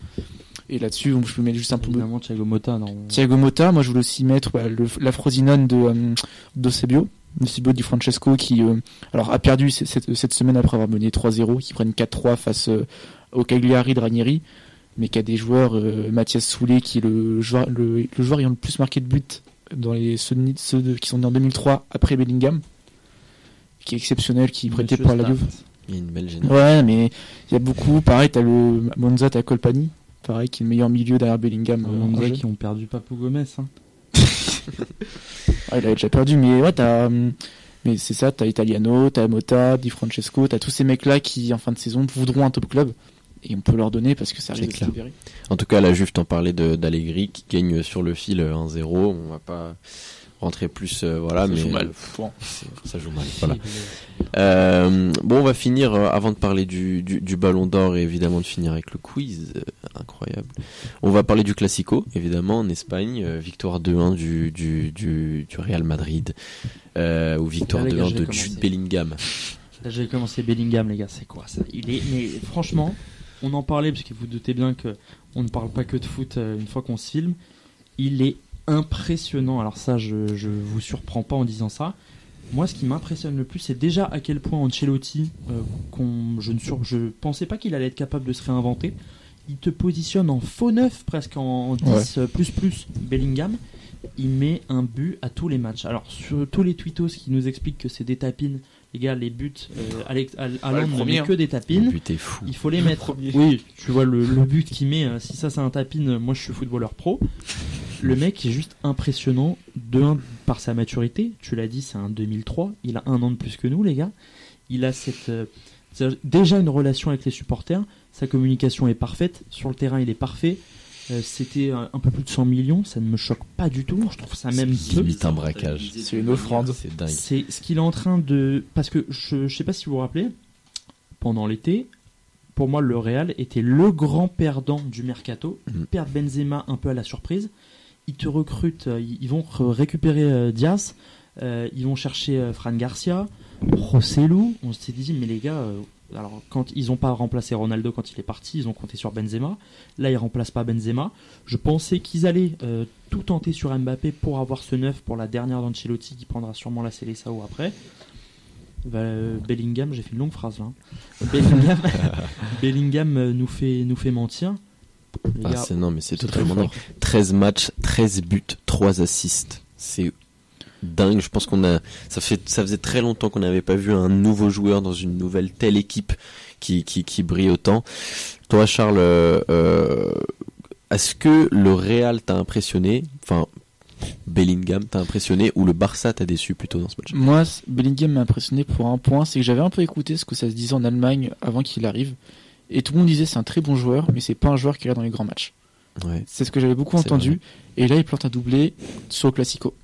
Et là-dessus, je peux mettre juste un peu Évidemment, Thiago Motta, non. Thiago Motta, moi je voulais aussi mettre bah, le- la Frosinone de euh, d'Eusebio, Eusebio Di Francesco qui euh, alors a perdu cette, cette semaine après avoir mené 3-0, qui prennent 4-3 face euh, au Cagliari de Ranieri, mais qui a des joueurs, Mathias Soulet qui est le joueur, le, le joueur ayant le plus marqué de buts dans les ceux, de- ceux de- qui sont nés en 2003 après Bellingham, qui est exceptionnel, qui est prêté Monsieur par la. Juve. Il y a une belle génération. Ouais, mais il y a beaucoup. Pareil, t'as le Monza, t'as Colpani, pareil, qui est le meilleur milieu derrière Bellingham. euh, en Monza qui ont perdu Papou Gomez. Hein. Ah, il avait déjà perdu, mais ouais, t'as. hum, Mais c'est ça, t'as Italiano, t'as Motta, Di Francesco, t'as tous ces mecs-là qui, en fin de saison, voudront un top club. Et on peut leur donner parce que ça C'est risque de se clair. libérer. En tout cas, la Juve, t'en parlais de- d'Allegri qui gagne sur le fil euh, 1-0. On va pas rentrer plus, euh, voilà, Ça mais joue mal. ça joue mal. Voilà. Euh, bon, on va finir euh, avant de parler du, du, du Ballon d'Or et évidemment de finir avec le quiz euh, incroyable. On va parler du Classico, évidemment en Espagne, euh, victoire 2-1 du, du, du, du Real Madrid euh, ou victoire Ah, les gars, 2-1 je vais de. Jude Bellingham. Là, j'ai commencé Bellingham, les gars, c'est quoi ça? Il est, mais franchement, on en parlait parce que vous doutez bien que on ne parle pas que de foot euh, une fois qu'on se filme. Il est impressionnant. Alors ça, je, je vous surprends pas en disant ça. Moi, ce qui m'impressionne le plus, c'est déjà à quel point Ancelotti, euh, qu'on, je ne sur, je pensais pas qu'il allait être capable de se réinventer. Il te positionne en faux neuf, presque en 10 euh, plus plus Bellingham. Il met un but à tous les matchs. Alors sur tous les tweetos qui nous expliquent que c'est des tapines, les gars, les buts, euh, Haaland le ne met hein. que des Le tapines. but est fou. Il faut les mettre. Oui, tu vois le, le but qu'il met. euh, Si ça c'est un tapine, euh, moi je suis footballeur pro. Le mec est juste impressionnant. De un, par sa maturité. Tu l'as dit, c'est un 2003. Il a un an de plus que nous, les gars. Il a cette euh, déjà une relation avec les supporters. Sa communication est parfaite. Sur le terrain, il est parfait. Euh, C'était un peu plus de 100 millions. Ça ne me choque pas du tout. Je trouve ça même C'est peu. limite un braquage. C'est une offrande. C'est dingue. C'est ce qu'il est en train de. Parce que je, je sais pas si vous vous rappelez, pendant l'été, pour moi, le Real était le grand perdant du mercato. Mhm. perdent Benzema un peu à la surprise. Ils te recrutent, euh, ils vont re- récupérer euh, Diaz, euh, ils vont chercher euh, Fran Garcia, Rossellou. On s'est dit, mais les gars, euh, alors quand ils n'ont pas remplacé Ronaldo quand il est parti, ils ont compté sur Benzema. Là, ils remplacent pas Benzema. Je pensais qu'ils allaient euh, tout tenter sur Mbappé pour avoir ce neuf pour la dernière d'Ancelotti qui prendra sûrement la Célessao après. Bah, euh, Bellingham, j'ai fait une longue phrase là. hein. Bellingham, Bellingham euh, nous fait nous fait mentir. Ah, gars, c'est non, mais c'est totalement très dingue. 13 matchs, 13 buts, 3 assists. C'est dingue. Je pense qu'on a, ça fait, ça faisait très longtemps qu'on n'avait pas vu un nouveau joueur dans une nouvelle telle équipe qui, qui, qui brille autant. Toi, Charles, euh, euh, est-ce que le Real t'a impressionné? Enfin, Bellingham t'a impressionné ou le Barça t'a déçu plutôt dans ce match? Moi, Bellingham m'a impressionné pour un point, c'est que j'avais un peu écouté ce que ça se disait en Allemagne avant qu'il arrive. Et tout le monde disait c'est un très bon joueur, mais c'est pas un joueur qui est là dans les grands matchs. Ouais. C'est ce que j'avais beaucoup entendu. Et là, il plante un doublé sur le Classico.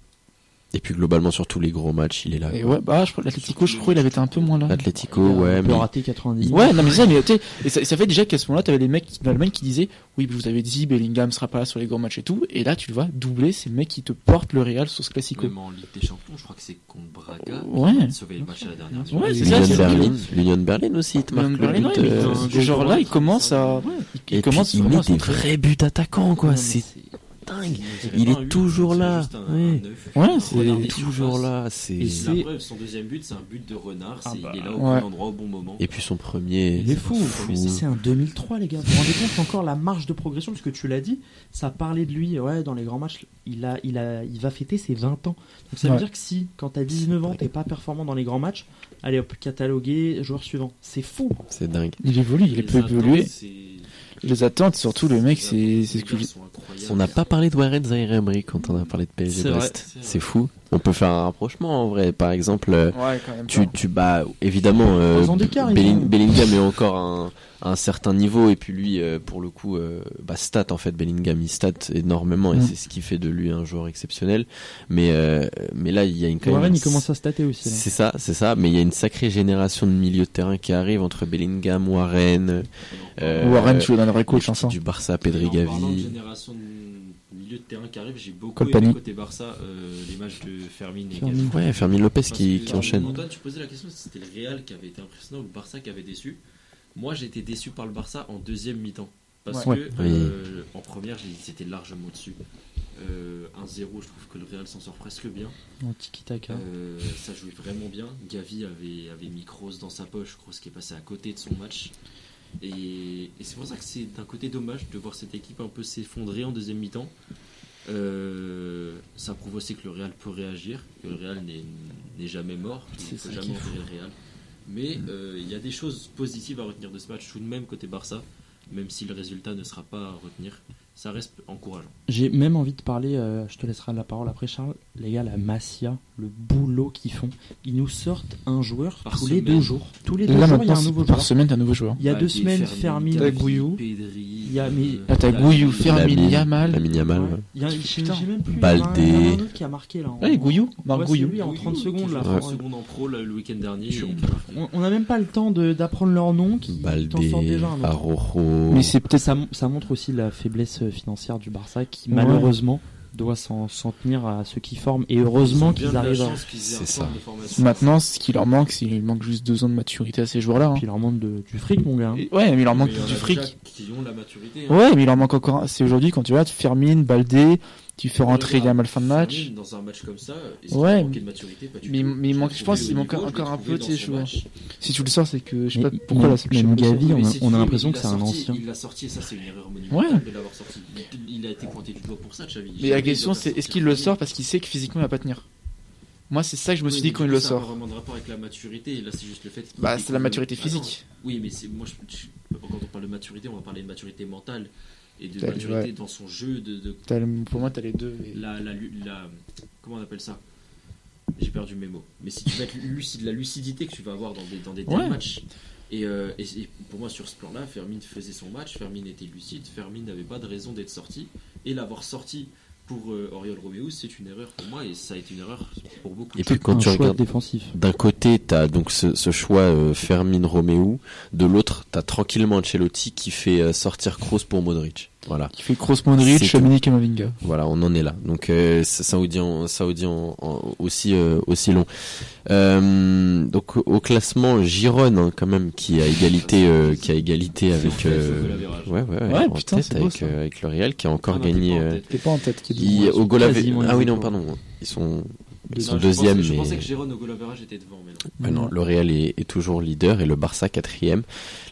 Et puis globalement sur tous les gros matchs, il est là. Et ouais, bah, je crois, l'Atlético, je crois, il avait été un peu moins là. L'Atlético, ouais, un peu mais raté 90. Ouais, non mais ça, mais tu sais, et ça, ça fait déjà qu'à ce moment-là, t'avais les mecs dans l'Allemagne qui disaient, oui, vous avez dit Bellingham sera pas là sur les grands matchs et tout, et là, tu le vois, doublé, c'est le mec qui te porte le Real sur ce classico. Même en Ligue des Champions, je crois que c'est contre Braga. Ouais. sauvé le match à la dernière. Ouais, c'est ça, Berlin, l'Union Berlin aussi, il te marque Même le Berlin, but, ouais, euh, un ce genre-là, il commence à, il Et commence puis il met des vrais buts attaquants, quoi. C'est dingue. Il est toujours là. un- Ouais. un c'est est toujours là. C'est son deuxième but, c'est un but de renard. Ah c'est- bah, il est là au ouais. bon endroit, au bon moment. et puis son premier. Il est c'est fou. fou. C'est un 2003, les gars. Vous vous rendez compte encore la marge de progression Parce que tu l'as dit, ça parlait de lui. Ouais, dans les grands matchs, il, a, il, a, il va fêter ses 20 ans. Donc ça veut dire que si, quand t'as 19 ans, t'es pas performant dans les grands matchs, allez hop, catalogué, joueur suivant. C'est fou. C'est dingue. Il évolue, il peut évoluer. Les attentes, surtout le mec, c'est c'est ce que On n'a pas parlé de Warren Zaire Emery quand on a parlé de PSG Brest. c'est fou. On peut faire un rapprochement en vrai. Par exemple, euh, Ouais, quand même. tu, tu bats évidemment euh, Belling-. Bellingham est encore à un, un certain niveau et puis lui euh, pour le coup euh, bah, stat en fait Bellingham il stat énormément et Mm. c'est ce qui fait de lui un joueur exceptionnel mais euh, mais là il y a une quand même Warren, il commence à stater aussi. c'est ça c'est ça mais il y a une sacrée génération de milieu de terrain qui arrive entre Bellingham Warren euh, Warren, tu es dans le vrai coach, hein, du Barça Pedri Et en parlant de Gavi de milieu de terrain qui arrive, j'ai beaucoup Colpani. aimé côté Barça euh, les matchs de Fermin et Fermin. Gavi. ouais Fermin Lopez Parce qui, qui enchaîne Antoine, tu posais la question si c'était le Real qui avait été impressionnant ou le Barça qui avait déçu. Moi, j'ai été déçu par le Barça en deuxième mi-temps. Parce Ouais. que euh, en première, j'ai- ils étaient largement au-dessus. Euh, 1-0, je trouve que le Real s'en sort presque bien. En tiki-taka. Euh, ça jouait vraiment bien. Gavi avait, avait mis Kroos dans sa poche, Kroos qui est passé à côté de son match. Et, et c'est pour ça que c'est d'un côté dommage de voir cette équipe un peu s'effondrer en deuxième mi-temps. Euh, ça prouve aussi que le Real peut réagir, que le Real n'est jamais mort, qu'il C'est ne peut jamais enterrer le Real. Mais euh, il y a des choses positives à retenir de ce match tout de même côté Barça, même si le résultat ne sera pas à retenir. Ça reste encourageant. J'ai même envie de parler, euh, je te laisserai la parole après Charles, les gars, la Masia, le boulot qu'ils font. Ils nous sortent un joueur Par tous les deux jours. Tous les deux Là, jours, il y a un nouveau par joueur. semaine, un nouveau joueur. Il y a deux Balde, semaines, Fermin, Gouillou. Pedri, Il y a- mais- Ah, t'as Gouillou, Fermin, Yamal. Lamine Yamal, Ouais. ouais. Il y a, je sais même plus. Baldé. Il y en a un autre qui a marqué là. en- Ouais, Gouillou, Marc lui en 30 secondes là. Qui Ouais. fait 30 secondes en pro le, week-end dernier. On- n'a même pas le temps d'apprendre leur nom qui t'en sort déjà Mais c'est peut-être. Ça, ça montre aussi la faiblesse euh, financière du Barça qui malheureusement doit s'en tenir à ceux qui forment et heureusement qu'ils arrivent à... C'est ça. Maintenant, ce qui leur manque, c'est qu'il manque juste deux ans de maturité à ces joueurs-là. hein. Puis il leur manque de- du fric mon gars. hein. Et- Ouais, mais il leur manque Mais il y en a du déjà fric. Qui ont la maturité. hein. Ouais, mais il leur manque encore. un. C'est aujourd'hui quand tu vois, tu fermines, Baldé, tu fais rentrer Yamal fin de match. Dans un match comme ça, Ouais. qu'il manquait de maturité Pas du Mais- tout. mais il Je manque- je pense au manque encore un peu, dans tu sais, son joueur. match. Si tu le sors, c'est que je sais Mais- pas pourquoi mais- la chaîne Gavi, on a- a l'impression il que c'est un ancien. Il l'a sorti et ça, c'est une erreur monumentale Ouais. de l'avoir sorti. Il- Il a été pointé du doigt pour ça, Xavi. Mais la question, c'est est-ce qu'il le sort parce qu'il sait que physiquement il va pas tenir? Moi, c'est ça que je me suis dit quand il le Ça sort. n'a pas vraiment de rapport avec la maturité. et Là, c'est juste le fait. Bah, c'est la maturité Ah physique. Oui, mais c'est moi, je- je- quand on parle de maturité, on va parler de maturité mentale et de T'as- maturité ouais. dans son jeu, de, de T'as le- Pour moi, t'as les deux. et- la, la, la- comment on appelle ça? J'ai perdu mes mots. Mais si tu vas être lucide, la lucidité que tu vas avoir dans des, dans des Ouais. matchs. Et, euh, et- et pour moi, sur ce plan-là, Fermin faisait son match, Fermin était lucide, Fermin n'avait pas de raison d'être sorti. Et l'avoir sorti pour euh, Oriol Romeo, c'est une erreur pour moi et ça a été une erreur pour beaucoup. Et de puis quand un tu regardes défensif. D'un côté, t'as donc ce, ce choix euh, Fermin Romeu. De l'autre, t'as tranquillement Ancelotti qui fait euh, sortir Kroos pour Modric. Voilà, Qui fait Kroos Modric, C'est tout. Dominique Kamavinga. voilà, on en est là. Donc euh, ça, ça vous dit, en- ça vous dit en- en- aussi euh, aussi long. Euh, donc au classement, Giron hein, quand même qui a égalité, euh, qui a égalité avec. euh, ouais, ouais, ouais, Ouais, en putain, tête beau, avec, euh, avec le Real qui a encore Ah non, t'es gagné. pas en tête. T'es pas en tête. Il- au goal Ah oui non pardon, ils sont ils sont Non, je deuxième pensais- Je mais. pensais que Jérôme au goal était devant, mais non. Ouais, non, le Real est, est toujours leader et le Barça quatrième.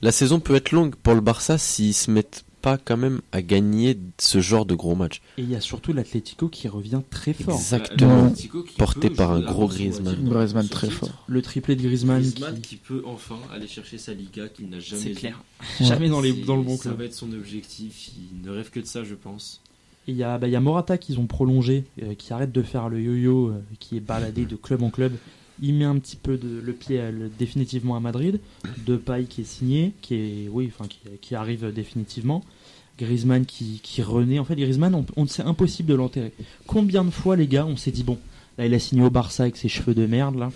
La saison peut être longue pour le Barça s'ils se mettent pas quand même à gagner ce genre de gros match. Et il y a surtout l'Atlético qui revient très fort. Exactement. Porté par un gros Griezmann. Griezmann très titre. fort. Le triplé de Griezmann, Griezmann qui... qui peut enfin aller chercher sa Liga qu'il n'a jamais c'est clair. Jamais dans, les, C'est- dans le bon Ça club. va être son objectif. Il ne rêve que de ça, je pense. Et il y, a- bah, il y a Morata qu'ils ont prolongé, euh, qui arrête de faire le yo-yo, euh, qui est baladé de club en club. Il met un petit peu de, le pied le- définitivement à Madrid. Depay qui est signé, qui est oui, enfin qui, arrive définitivement. Griezmann qui, qui renaît. En fait, Griezmann, on, on c'est impossible de l'enterrer. Combien de fois, les gars, on s'est dit bon, Là, il a signé au Barça avec ses cheveux de merde. Là,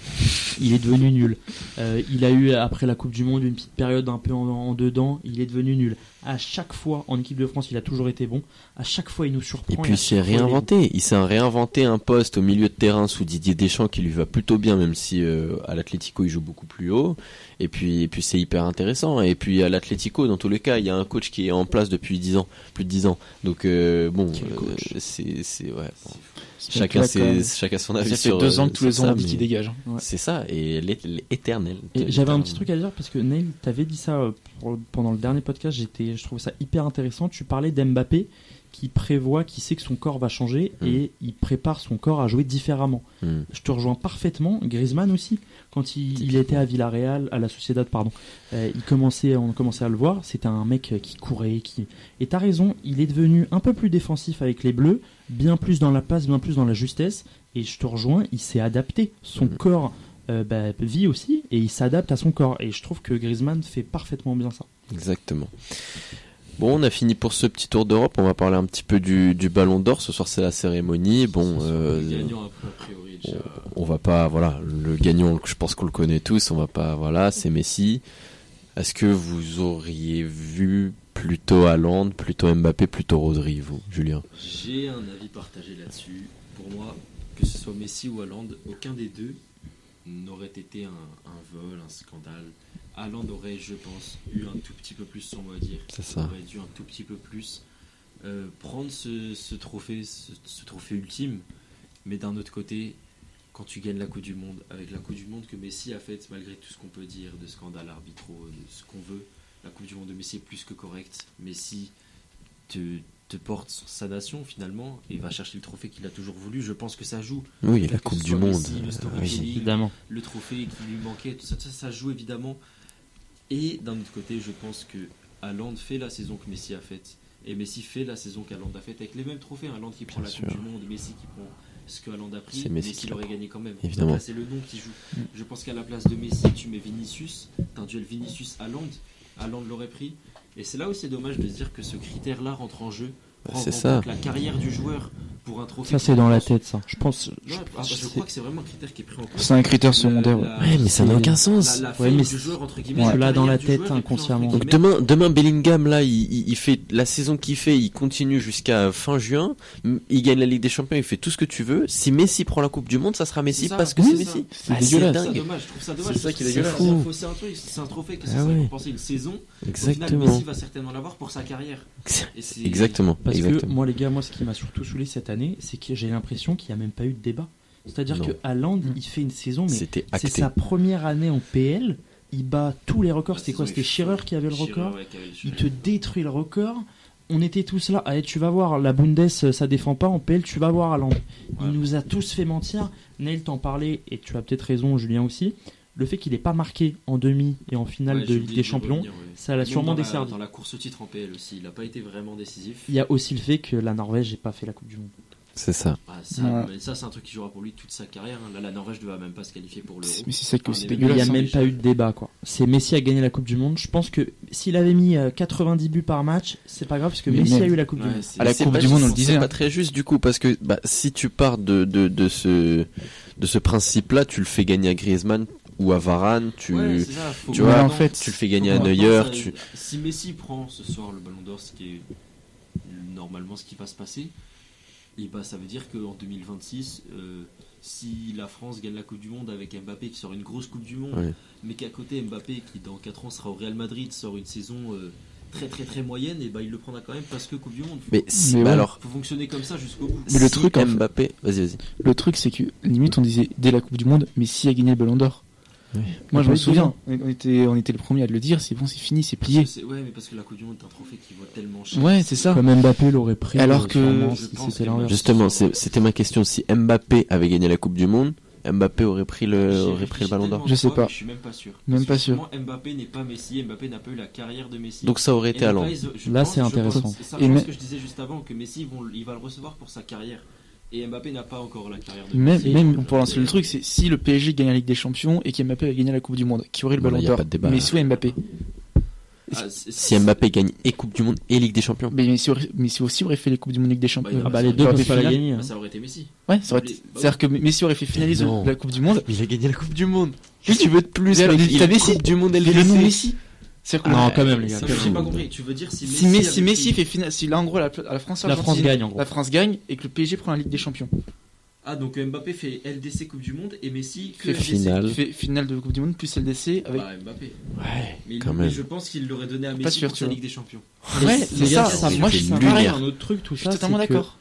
il est devenu nul. Euh, il a eu après la Coupe du Monde une petite période un peu en dedans. Il est devenu nul. À chaque fois en équipe de France, il a toujours été bon. À chaque fois, il nous Et surprend. puis à il s'est réinventé. Il s'est réinventé un poste au milieu de terrain sous Didier Deschamps qui lui va plutôt bien, même si euh, à l'Atlético il joue beaucoup plus haut. Et puis, et puis c'est hyper intéressant. Et puis à l'Atlético, dans tous les cas, il y a un coach qui est en place depuis 10 ans, plus de 10 ans. Donc euh, bon, euh, coach. c'est, c'est ouais. bon. Chacun, ses, chacun son avis Ça fait sur. deux ans que tous les ans on dit qu'il mais dégage. hein. Ouais. C'est ça, et l'é- l'éternel. Et j'avais un petit truc à dire parce que Neil, t'avais dit ça euh, pour- pendant le dernier podcast. J'étais, je trouvais ça hyper intéressant. Tu parlais d'Mbappé qui prévoit, qui sait que son corps va changer Mm. et il prépare son corps à jouer différemment. Hmm. Je te rejoins parfaitement. Griezmann aussi, quand il, il était à Villarreal, à la Sociedad, pardon, euh, il commençait, on commençait à le voir. C'était un mec qui courait, qui. Et t'as raison, il est devenu un peu plus défensif avec les Bleus, bien plus dans la passe, bien plus dans la justesse. Et je te rejoins, il s'est adapté. Son Mhm. corps euh, bah, vit aussi et il s'adapte à son corps. Et je trouve que Griezmann fait parfaitement bien ça. Exactement. Bon, on a fini pour ce petit tour d'Europe. On va parler un petit peu du, du Ballon d'Or. Ce soir, c'est la cérémonie. Bon, euh, Le gagnant, après, a priori, on, va pas, voilà, le gagnant, je pense qu'on le connaît tous. On va pas, voilà, c'est Messi. Est-ce que vous auriez vu plutôt Haaland, plutôt Mbappé, plutôt Rodri, vous, Julien? J'ai un avis partagé là-dessus. Pour moi, que ce soit Messi ou Haaland, aucun des deux n'aurait été un, un vol, un scandale. Haaland aurait, je pense, eu un tout petit peu plus son mot à dire. C'est ça. aurait dû un tout petit peu plus euh, prendre ce, ce trophée, ce, ce trophée ultime. Mais d'un autre côté, quand tu gagnes la Coupe du Monde, avec la Coupe du Monde que Messi a faite, malgré tout ce qu'on peut dire de scandales arbitraux, de ce qu'on veut, la Coupe du Monde de Messi est plus que correcte. Messi te, te porte sur sa nation finalement et va chercher le trophée qu'il a toujours voulu. Je pense que ça joue. Oui, la Coupe du Monde. Messi, le euh, oui. Évidemment. le trophée qui lui manquait, tout ça, ça, ça joue évidemment. Et d'un autre côté, je pense que Haaland fait la saison que Messi a faite. Et Messi fait la saison qu'Haaland a faite avec les mêmes trophées. Haaland qui prend Bien la Coupe du Monde, Messi qui prend ce que Haaland a pris. C'est Messi Messi l'aurait gagné quand même. Évidemment. C'est le nom qui joue. Mm. Je pense qu'à la place de Messi, tu mets Vinicius. T'as un duel Vinicius-Haaland. Haaland l'aurait pris. Et c'est là où c'est dommage de se dire que ce critère-là rentre en jeu. Bah, en ça. La carrière du joueur pour un trophée. Ça, c'est qui dans la tête, ça. Je pense. Je- ah, bah, je c'est- crois que c'est vraiment un critère qui est pris en compte. C'est un critère secondaire. ouais. Ouais, mais ça n'a aucun sens. La, la Ouais, mais du joueur, entre guillemets, Ouais. la Tu l'as dans la tête joueur est inconsciemment. entre Donc demain, demain Bellingham là, il, il- il fait la saison qu'il fait, il continue jusqu'à fin juin. Il gagne la Ligue des Champions, il fait tout ce que tu veux. Si Messi prend la Coupe du Monde, ça sera Messi ça, parce que c'est Messi. C'est Ah, dégueulasse. C'est dingue. dommage, je trouve ça dommage. C'est ça qui est dégueulasse. c'est- un truc, c'est un trophée que c'est Ah censé ouais. récompenser une saison. Exactement. Messi va certainement l'avoir pour sa carrière. Exactement. Parce que moi, les gars, moi, ce qui m'a surtout saoulé cette année, c'est que j'ai l'impression qu'il n'y a même pas eu de débat. C'est-à-dire que Haaland, Mm. il fait une saison, mais C'était c'est sa première année en PL. Il bat tous les records. C'était quoi C'était Scherer qui avait le record. Il te détruit le record. On était tous là. Allez, tu vas voir, la Bundes, ça défend pas. En PL, tu vas voir Haaland. Il nous a tous fait mentir. Neil t'en parlait, et tu as peut-être raison, Julien aussi. Le fait qu'il n'ait pas marqué en demi et en finale Ouais, de Ligue des de Champions, revenir, ouais. ça l'a sûrement dans la- desservi. Dans la course au titre en PL aussi, il n'a pas été vraiment décisif. Il y a aussi le fait que la Norvège n'ait pas fait la Coupe du Monde. C'est ça. Ah, ça, Ouais. mais ça c'est un truc qui jouera pour lui toute sa carrière. hein. Là, la Norvège ne va même pas se qualifier pour l'Euro. Mais c'est ça que c'est mais Il n'y a hein. même pas eu de débat quoi. C'est Messi a gagné la Coupe du Monde. Je pense que s'il avait mis euh, 90 buts par match, c'est pas grave parce que Mais Messi a eu la Coupe du Monde. À la Coupe du Monde, on le disait, C'est hein. pas très juste du coup parce que bah, si tu pars de, de, de ce de ce principe-là, tu le fais gagner à Griezmann ou à Varane, tu Ouais, ça, tu vois, en fait, tu le fais gagner à Neuer, tu Si Messi prend ce soir le ballon d'or, ce qui est normalement ce qui va se passer, et bah ça veut dire qu'en 2026, euh, si la France gagne la Coupe du Monde avec Mbappé qui sort une grosse Coupe du Monde, Ouais. mais qu'à côté Mbappé qui dans 4 ans sera au Real Madrid sort une saison euh, très très très moyenne, et bah il le prendra quand même parce que Coupe du Monde. Faut, mais si Mais mais alors faut fonctionner comme ça jusqu'au bout. Mais le si truc, en fait- Mbappé, vas-y vas-y. Le truc, c'est que limite, on disait dès la Coupe du Monde, Messi a gagné le Ballon d'Or. Oui. Moi, je me souviens. On était, on était le premier à le dire. C'est bon, c'est fini, c'est plié. Ouais, mais parce que la Coupe du Monde est un trophée qui vaut tellement cher. Ouais, c'est ça. Comme Mbappé l'aurait pris. Alors que- c'était l'inverse. Justement, c'était ma question. Si Mbappé avait gagné la Coupe du Monde, Mbappé aurait pris le aurait pris le Ballon d'Or. Je sais pas. Je suis même pas sûr. Même pas sûr. Mbappé n'est pas Messi. Mbappé n'a pas eu la carrière de Messi. Donc ça aurait été Haaland. là, c'est intéressant. C'est ça, Et je pense que je disais juste avant que Messi, il va le recevoir pour sa carrière. Et Mbappé n'a pas encore la carrière de Même, Messi. même pour lancer euh, le truc, c'est si le PSG gagne la Ligue des Champions et qu'Mbappé a gagné la Coupe du Monde, qui aurait le Ballon d'Or pas de débat. Messi ou Mbappé Ah, Si Mbappé gagne et Coupe du Monde et Ligue des Champions. Mais Messi aurait, Messi aussi aurait fait les Coupes du Monde Ligue des Champions. Bah, Ah bah les ça deux aurait peuvent été pas la gagner. hein. bah, ça aurait été Messi. Ouais, ça aurait été- bah c'est-à-dire que Messi aurait fait finaliste Non. la Coupe du Monde. Il a gagné la Coupe du Monde. Oui, tu veux de plus. Il a mais il T'as Messi. Coupe du Monde Mais le nom. Messi? Que- Non, Ah, quand même, les gars. J'ai pas compris. Tu veux dire si Messi, Si Messi, avait Messi pris- fait finale, si là en gros la, la France, La France gagne en gros. la France gagne et que le PSG prend la Ligue des Champions. Ah donc Mbappé fait LDC Coupe du Monde et Messi que Fait LDC. finale. Il fait finale de Coupe du Monde plus LDC avec. Bah Mbappé. Ouais, Mais, quand mais même. je pense qu'il l'aurait donné à Messi sûr, pour vois. Ligue des Champions. Ouais, c'est ça. ça, c'est moi, fait je pareil. un autre truc, tout Je ça. suis totalement c'est que d'accord.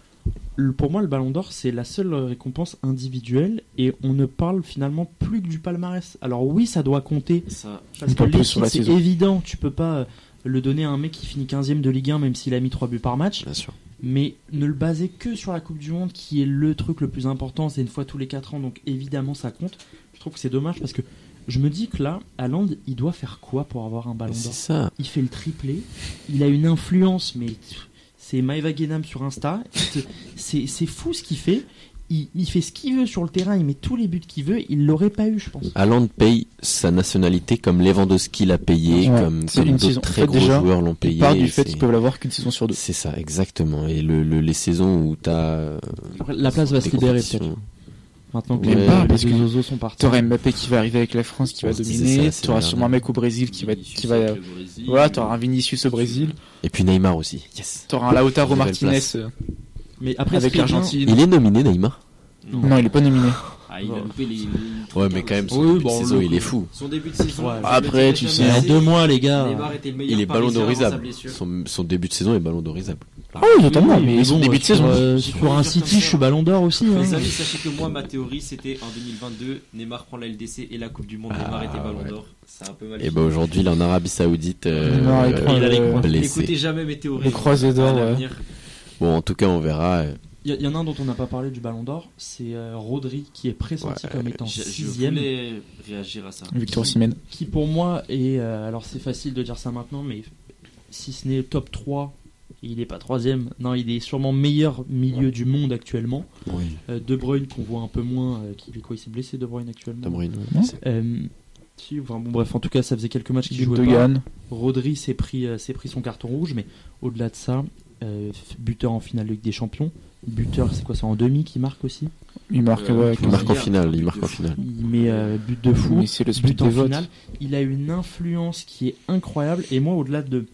Pour moi, le Ballon d'Or, c'est la seule récompense individuelle et on ne parle finalement plus que du palmarès. Alors oui, ça doit compter Ça, parce que c'est saison. évident. Tu peux pas euh, le donner à un mec qui finit 15ème de Ligue 1 même s'il a mis 3 buts par match. Bien sûr. Mais ne le baser que sur la Coupe du Monde qui est le truc le plus important. C'est une fois tous les 4 ans, donc évidemment ça compte. Je trouve que c'est dommage parce que je me dis que là, Haaland, il doit faire quoi pour avoir un Ballon C'est d'Or? ça. il fait le triplé, il a une influence, mais c'est Maeva Guénam sur Insta, c'est fou ce qu'il fait. Il, il fait ce qu'il veut sur le terrain, il met tous les buts qu'il veut, il l'aurait pas eu, je pense. Haaland paye sa nationalité comme Lewandowski l'a payé, Ouais, comme, une saison. très En fait, gros déjà, joueurs l'ont payé. part du fait qu'ils peuvent l'avoir qu'une saison sur deux. C'est ça, exactement. Et le, le- les saisons où t'as La place va se libérer peut-être. Maintenant que Ouais, les, parce les deux Ozo sont partis. T'auras Mbappé qui va arriver avec la France qui va dominer. T'auras sûrement un mec au Brésil qui va, qui va, voilà, t'auras un Vinicius au Brésil. Et puis Neymar aussi. Yes. T'auras un Lautaro Martinez Mais après, avec l'Argentine. Il est nominé Neymar. Non, il est pas nominé. Ah, il a loupé les. les- Ouais, mais quand même, son Oui, début de saison, il est fou. Son début de saison. Ouais. je Après, tu sais, en deux mois, les gars. Neymar était le meilleur Il est ballon d'orisable. Son, son début de saison est ballon d'orisable. Ah oui, totalement, Oui, mais son bon, début de saison. euh, sur un City, je suis ballon d'or aussi. hein. Les amis, sachez que moi, ma théorie, c'était en 2022, Neymar prend la LDC et la Coupe du Monde. Neymar était ballon ouais. d'or. C'est un peu mal. Et bah aujourd'hui, il est en Arabie Saoudite. euh, Non, il a les. N'écoutez jamais mes théories. Le croisé d'or, ouais. Bon, en tout cas, on verra. Il y, y en a un dont on n'a pas parlé du ballon d'or, c'est euh, Rodri qui est pressenti Ouais, comme étant Je, je sixième. voulais réagir à ça. Victor Osimhen. qui pour moi est, euh, alors c'est facile de dire ça maintenant, mais si ce n'est top 3, il n'est pas troisième. Non, il est sûrement meilleur milieu du monde actuellement. Euh, de Bruyne qu'on voit un peu moins, euh, qui quoi, il s'est blessé De Bruyne actuellement. De Bruyne. Non. Euh, si, enfin, bon, bref, en tout cas, ça faisait quelques matchs qu'il jouait pas. Rodri s'est pris, euh, s'est pris son carton rouge, mais au-delà de ça, euh, buteur en finale de Ligue des Champions. Buteur, c'est quoi C'est en demi qui marque aussi. Il marque, Euh, ouais, Il marque en finale. but Il de marque en fou. finale. Il met euh, but de fou. mais c'est le but en finale. Il a une influence qui est incroyable. Et moi, au-delà de.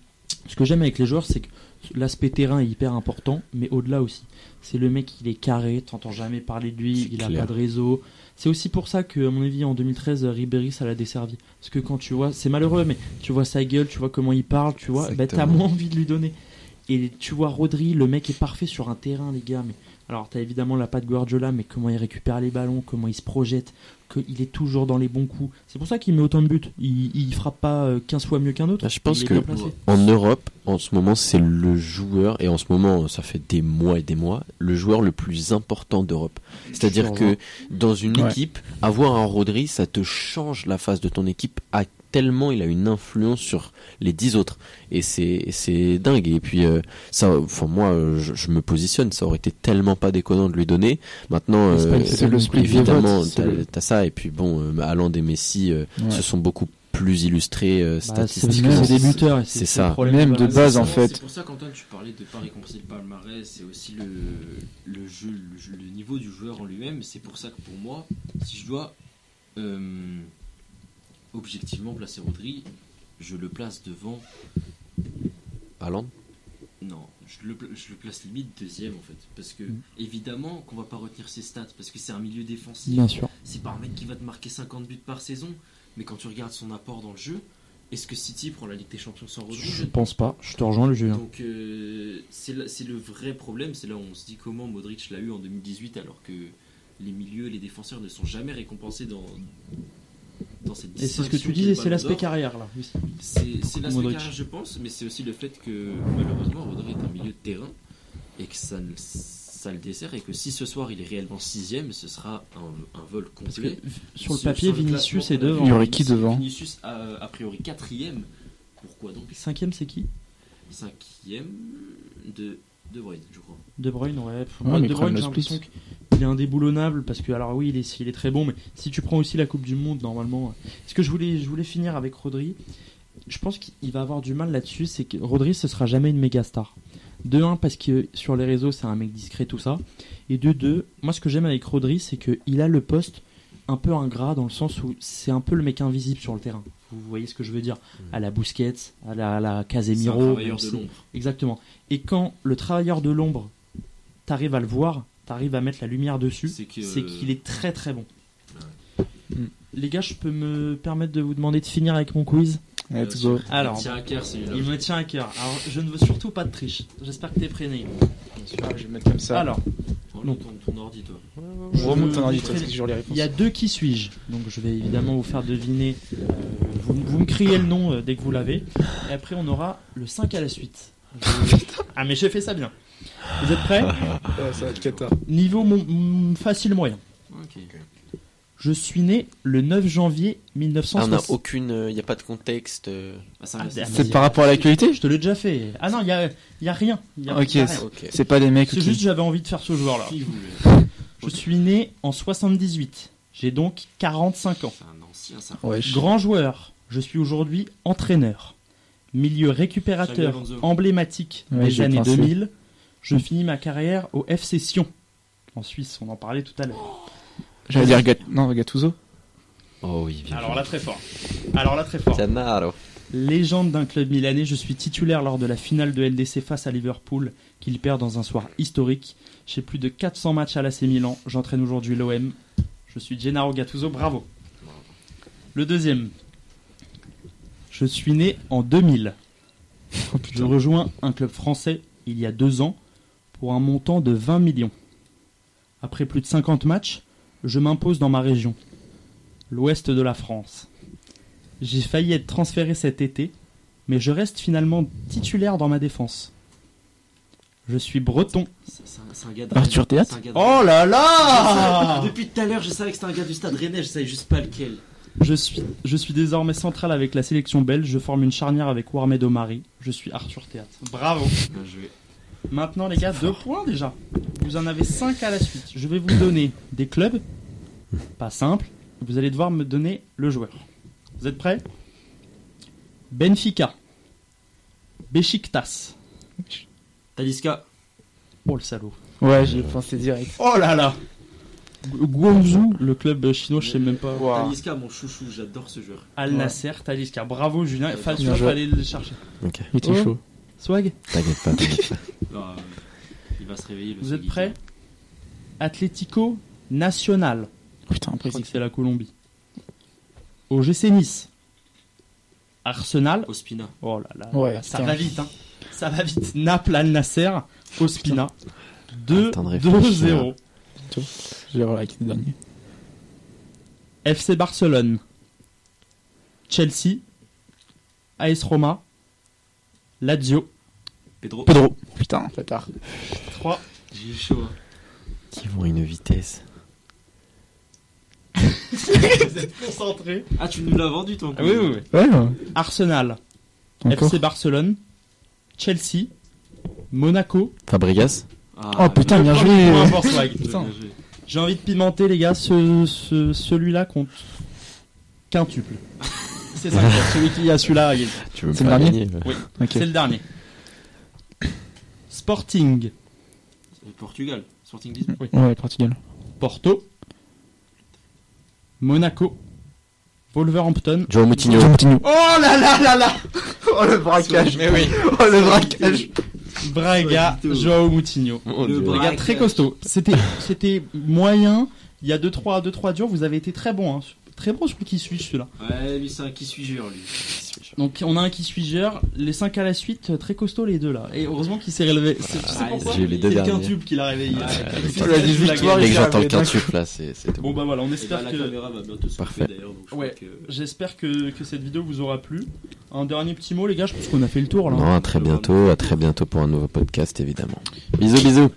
Ce que j'aime avec les joueurs, c'est que l'aspect terrain est hyper important, mais au-delà aussi. C'est le mec, il est carré, t'entends jamais parler de lui, il a clair. pas de réseau. C'est aussi pour ça que, à mon avis, en 2013, Ribéry, ça l'a desservi. Parce que quand tu vois, c'est malheureux, mais tu vois sa gueule, tu vois comment il parle, tu vois, bah, t'as moins envie de lui donner. Et tu vois Rodri, le mec est parfait sur un terrain, les gars. Mais alors, t'as évidemment la patte Guardiola, mais comment il récupère les ballons, comment il se projette, qu'il est toujours dans les bons coups. C'est pour ça qu'il met autant de buts. Il, il frappe pas euh, 15 fois mieux qu'un autre. Ah, je pense que-. En Europe, en ce moment, c'est le joueur, et en ce moment, ça fait des mois et des mois, le joueur le plus important d'Europe. C'est-à-dire que dans une Ouais. équipe, avoir un Rodri, ça te change la face de ton équipe à tellement il a une influence sur les dix autres. Et c'est, c'est dingue. Et puis, euh, ça, enfin, moi, je, je me positionne, ça aurait été tellement pas déconnant de lui donner. Maintenant, euh, le split évidemment, t'as, le- ça. Et puis, bon, euh, Haaland et Messi euh, Ouais. se sont beaucoup plus illustrés euh, Bah, statistiquement. c'est des buteurs. et C'est le ça. problème Même de base, en C'est- fait. C'est pour ça qu'Antoine, tu parlais de pas récompenser le palmarès, c'est aussi le, le jeu, le, jeu- le niveau du joueur en lui-même. C'est pour ça que pour moi, si je dois euh, objectivement placer Rodri, je le place devant. Haaland? Non, je le, pla- je le place limite deuxième en fait. Parce que Mm. évidemment qu'on va pas retenir ses stats, parce que c'est un milieu défensif. Bien sûr. C'est pas un mec qui va te marquer 50 buts par saison, mais quand tu regardes son apport dans le jeu, est-ce que City prend la Ligue des Champions sans Rodri? Je pense pas. Je te rejoins, le Julien. donc euh, c'est le vrai problème, c'est là où on se dit comment Modric l'a eu en 2018 alors que les milieux, les défenseurs ne sont jamais récompensés dans, dans cette Et c'est ce que tu qu'est dis, le et c'est l'aspect carrière là. Oui. C'est l'aspect carrière je pense, mais c'est aussi le fait que malheureusement Rodri est un milieu de terrain et que ça, le dessert et que si ce soir il est réellement sixième, ce sera un, un vol complet. sur le papier, sur le Vinicius est devant. Il y aurait qui Vinicius- devant Vinicius a, a priori quatrième. Pourquoi donc? Cinquième, c'est qui? Cinquième de De Bruyne, je crois. De Bruyne, ouais. Pff, Ouais, moi, de Bruyne, j'ai l'impression qu'il est indéboulonnable parce que, alors oui, il est, il est très bon, mais si tu prends aussi la Coupe du Monde, normalement. Ce que je voulais, je voulais finir avec Rodri, je pense qu'il va avoir du mal là-dessus. C'est que Rodri, ce sera jamais une méga star. De 1, parce que sur les réseaux, c'est un mec discret, tout ça. Et de 2, moi, ce que j'aime avec Rodri, c'est qu'il a le poste un peu ingrat dans le sens où c'est un peu le mec invisible sur le terrain. Vous voyez ce que je veux dire À la Busquets, à la, à la C'est un Casemiro. travailleur même de si- l'ombre. Exactement. Et quand le travailleur de l'ombre, t'arrives à le voir, t'arrives à mettre la lumière dessus, c'est qu'il est très très bon. Mm. Les gars, je peux me permettre de vous demander de finir avec mon quiz? Let's Bien go. sûr. Alors, Tiens, à cœur, celui-là. il me tient à cœur. Alors, je ne veux surtout pas de triche. J'espère que t'es prêt, Neil. Ah, je vais mettre comme ça. Alors, Remonte ton, ton ordi, toi. je remonte ton je- ordi, je- toi, parce que j'ai toujours les réponses. il y a deux qui suis-je. Donc, je vais évidemment vous faire deviner. euh, vous, vous me criez le nom euh, dès que vous l'avez. Et après, on aura le 5 à la suite. ah, mais j'ai fait ça bien. Vous êtes prêts Ouais, ça va être cata. Niveau mon- mm, facile moyen. Ok. Je suis né le 9 janvier Ah, on n'a 1960. aucune, il n'y a pas de contexte. euh, Ah, Ah, c'est- C'est par rapport à l'actualité? Je te l'ai déjà fait. Ah non, il y a, y a rien. Y a- Ok, y a rien. Ok. C'est pas des mecs. C'est juste j'avais envie de faire ce joueur-là. Qui voulait Je suis né en 78. J'ai donc 45 ans. C'est un ancien, ça. Ouais, je- Grand joueur. Je suis aujourd'hui entraîneur. Milieu récupérateur Alonso. emblématique Ouais, des années pensé. 2000. Je finis ma carrière au FC Sion. En Suisse, on en parlait tout à l'heure. J'allais dire Gat... non, Gattuso. Oh oui, bien Alors là, très fort. Alors là, très fort. Cannaro. Légende d'un club milanais, je suis titulaire lors de la finale de LDC face à Liverpool, qu'il perd dans un soir historique. J'ai plus de 400 matchs à l'AC Milan. J'entraîne aujourd'hui l'OM. Je suis Gennaro Gattuso. Bravo. Le deuxième. Je suis né en 2000. Oh, Je rejoins un club français il y a deux ans pour un montant de 20 millions. Après plus de 50 matchs, je m'impose dans ma région, l'ouest de la France. J'ai failli être transféré cet été, mais je reste finalement titulaire dans ma défense. Je suis breton. C'est un, gars de Arthur Rennes. Théâtre C'est un gars de Oh là là Depuis tout à l'heure, je savais que c'était un gars du stade rennais, je savais juste pas lequel. je suis, je suis désormais central avec la sélection belge. Je forme une charnière avec Warmed Omari. Je suis Arthur Théâtre. Bravo. Bien joué. Maintenant, les gars, deux points déjà. Vous en avez cinq à la suite. Je vais vous donner des clubs, pas simple. Vous allez devoir me donner le joueur. Vous êtes prêts? Benfica, Besiktas. Talisca. Oh le salaud. Ouais, j'y ai pensé direct. Oh là là. Gu- Guangzhou, le club chinois, je sais même pas. Wow. Talisca, mon chouchou, j'adore ce joueur. Al Nasser, Talisca. Bravo Julien. Fallait, le chercher. Ok. Il était Oh. chaud. Swag, T'inquiète pas, t'inquiète pas. Ah, il va se réveiller. le vous êtes prêts? Atlético Nacional. Putain, Je crois que c'est la Colombie. OGC Nice. Arsenal. Ospina. Oh là là. Ouais, ça va vite, hein. Ça va vite. Naples Al Nasser. Ospina. Attends de réfléchir. 2-0. je vais voir avec les derniers. FC Barcelone. Chelsea. AS Roma. Lazio. Pedro. Pedro. Putain, bâtard. 3. J'ai eu chaud. hein. Qui vont à une vitesse. Vous êtes concentrés. Ah, tu nous l'as vendu ton coup. Ah oui, oui, oui. Ouais, ouais. Arsenal. Encore. FC Barcelone. Chelsea. Monaco. Fabregas. Ah, Oh putain, bien joué. J'ai envie de pimenter, les gars. Ce, ce- celui-là compte quintuple. C'est ça. celui qui a celui-là, C'est le dernier gagner Oui. C'est le dernier. Sporting. Portugal. Sporting Lisbonne. Ouais, Portugal. Porto. Monaco. Wolverhampton. Joe Moutinho. Oh là là là là Oh le braquage. Mais oui. Oh le braquage. Braga. Joao Moutinho. Le gars, très costaud. C'était, c'était moyen. Il y a 2-3 deux, trois, deux, trois durs. Vous avez été très bon. Hein. Très bon sur le qui suis celui-là. Ouais, lui, c'est un qui suis-je, lui. Donc on a un qui suis. Les 5 à la suite, euh, très costaud les deux là. Et heureusement qu'il s'est relevé. C'est- tu sais Ah, pourquoi j'ai eu les deux C'est le derniers. quintube qui l'a réveillé. Dès que j'entends le quintuple là, c'est. Bon bah voilà, on Et bah, espère la que. caméra va bientôt se Parfait. d'ailleurs. Je Ouais. crois que. J'espère que, que cette vidéo vous aura plu. Un dernier petit mot, les gars, je pense qu'on a fait le tour là. Non, à très bientôt, à très bientôt pour un nouveau podcast évidemment. Bisous bisous.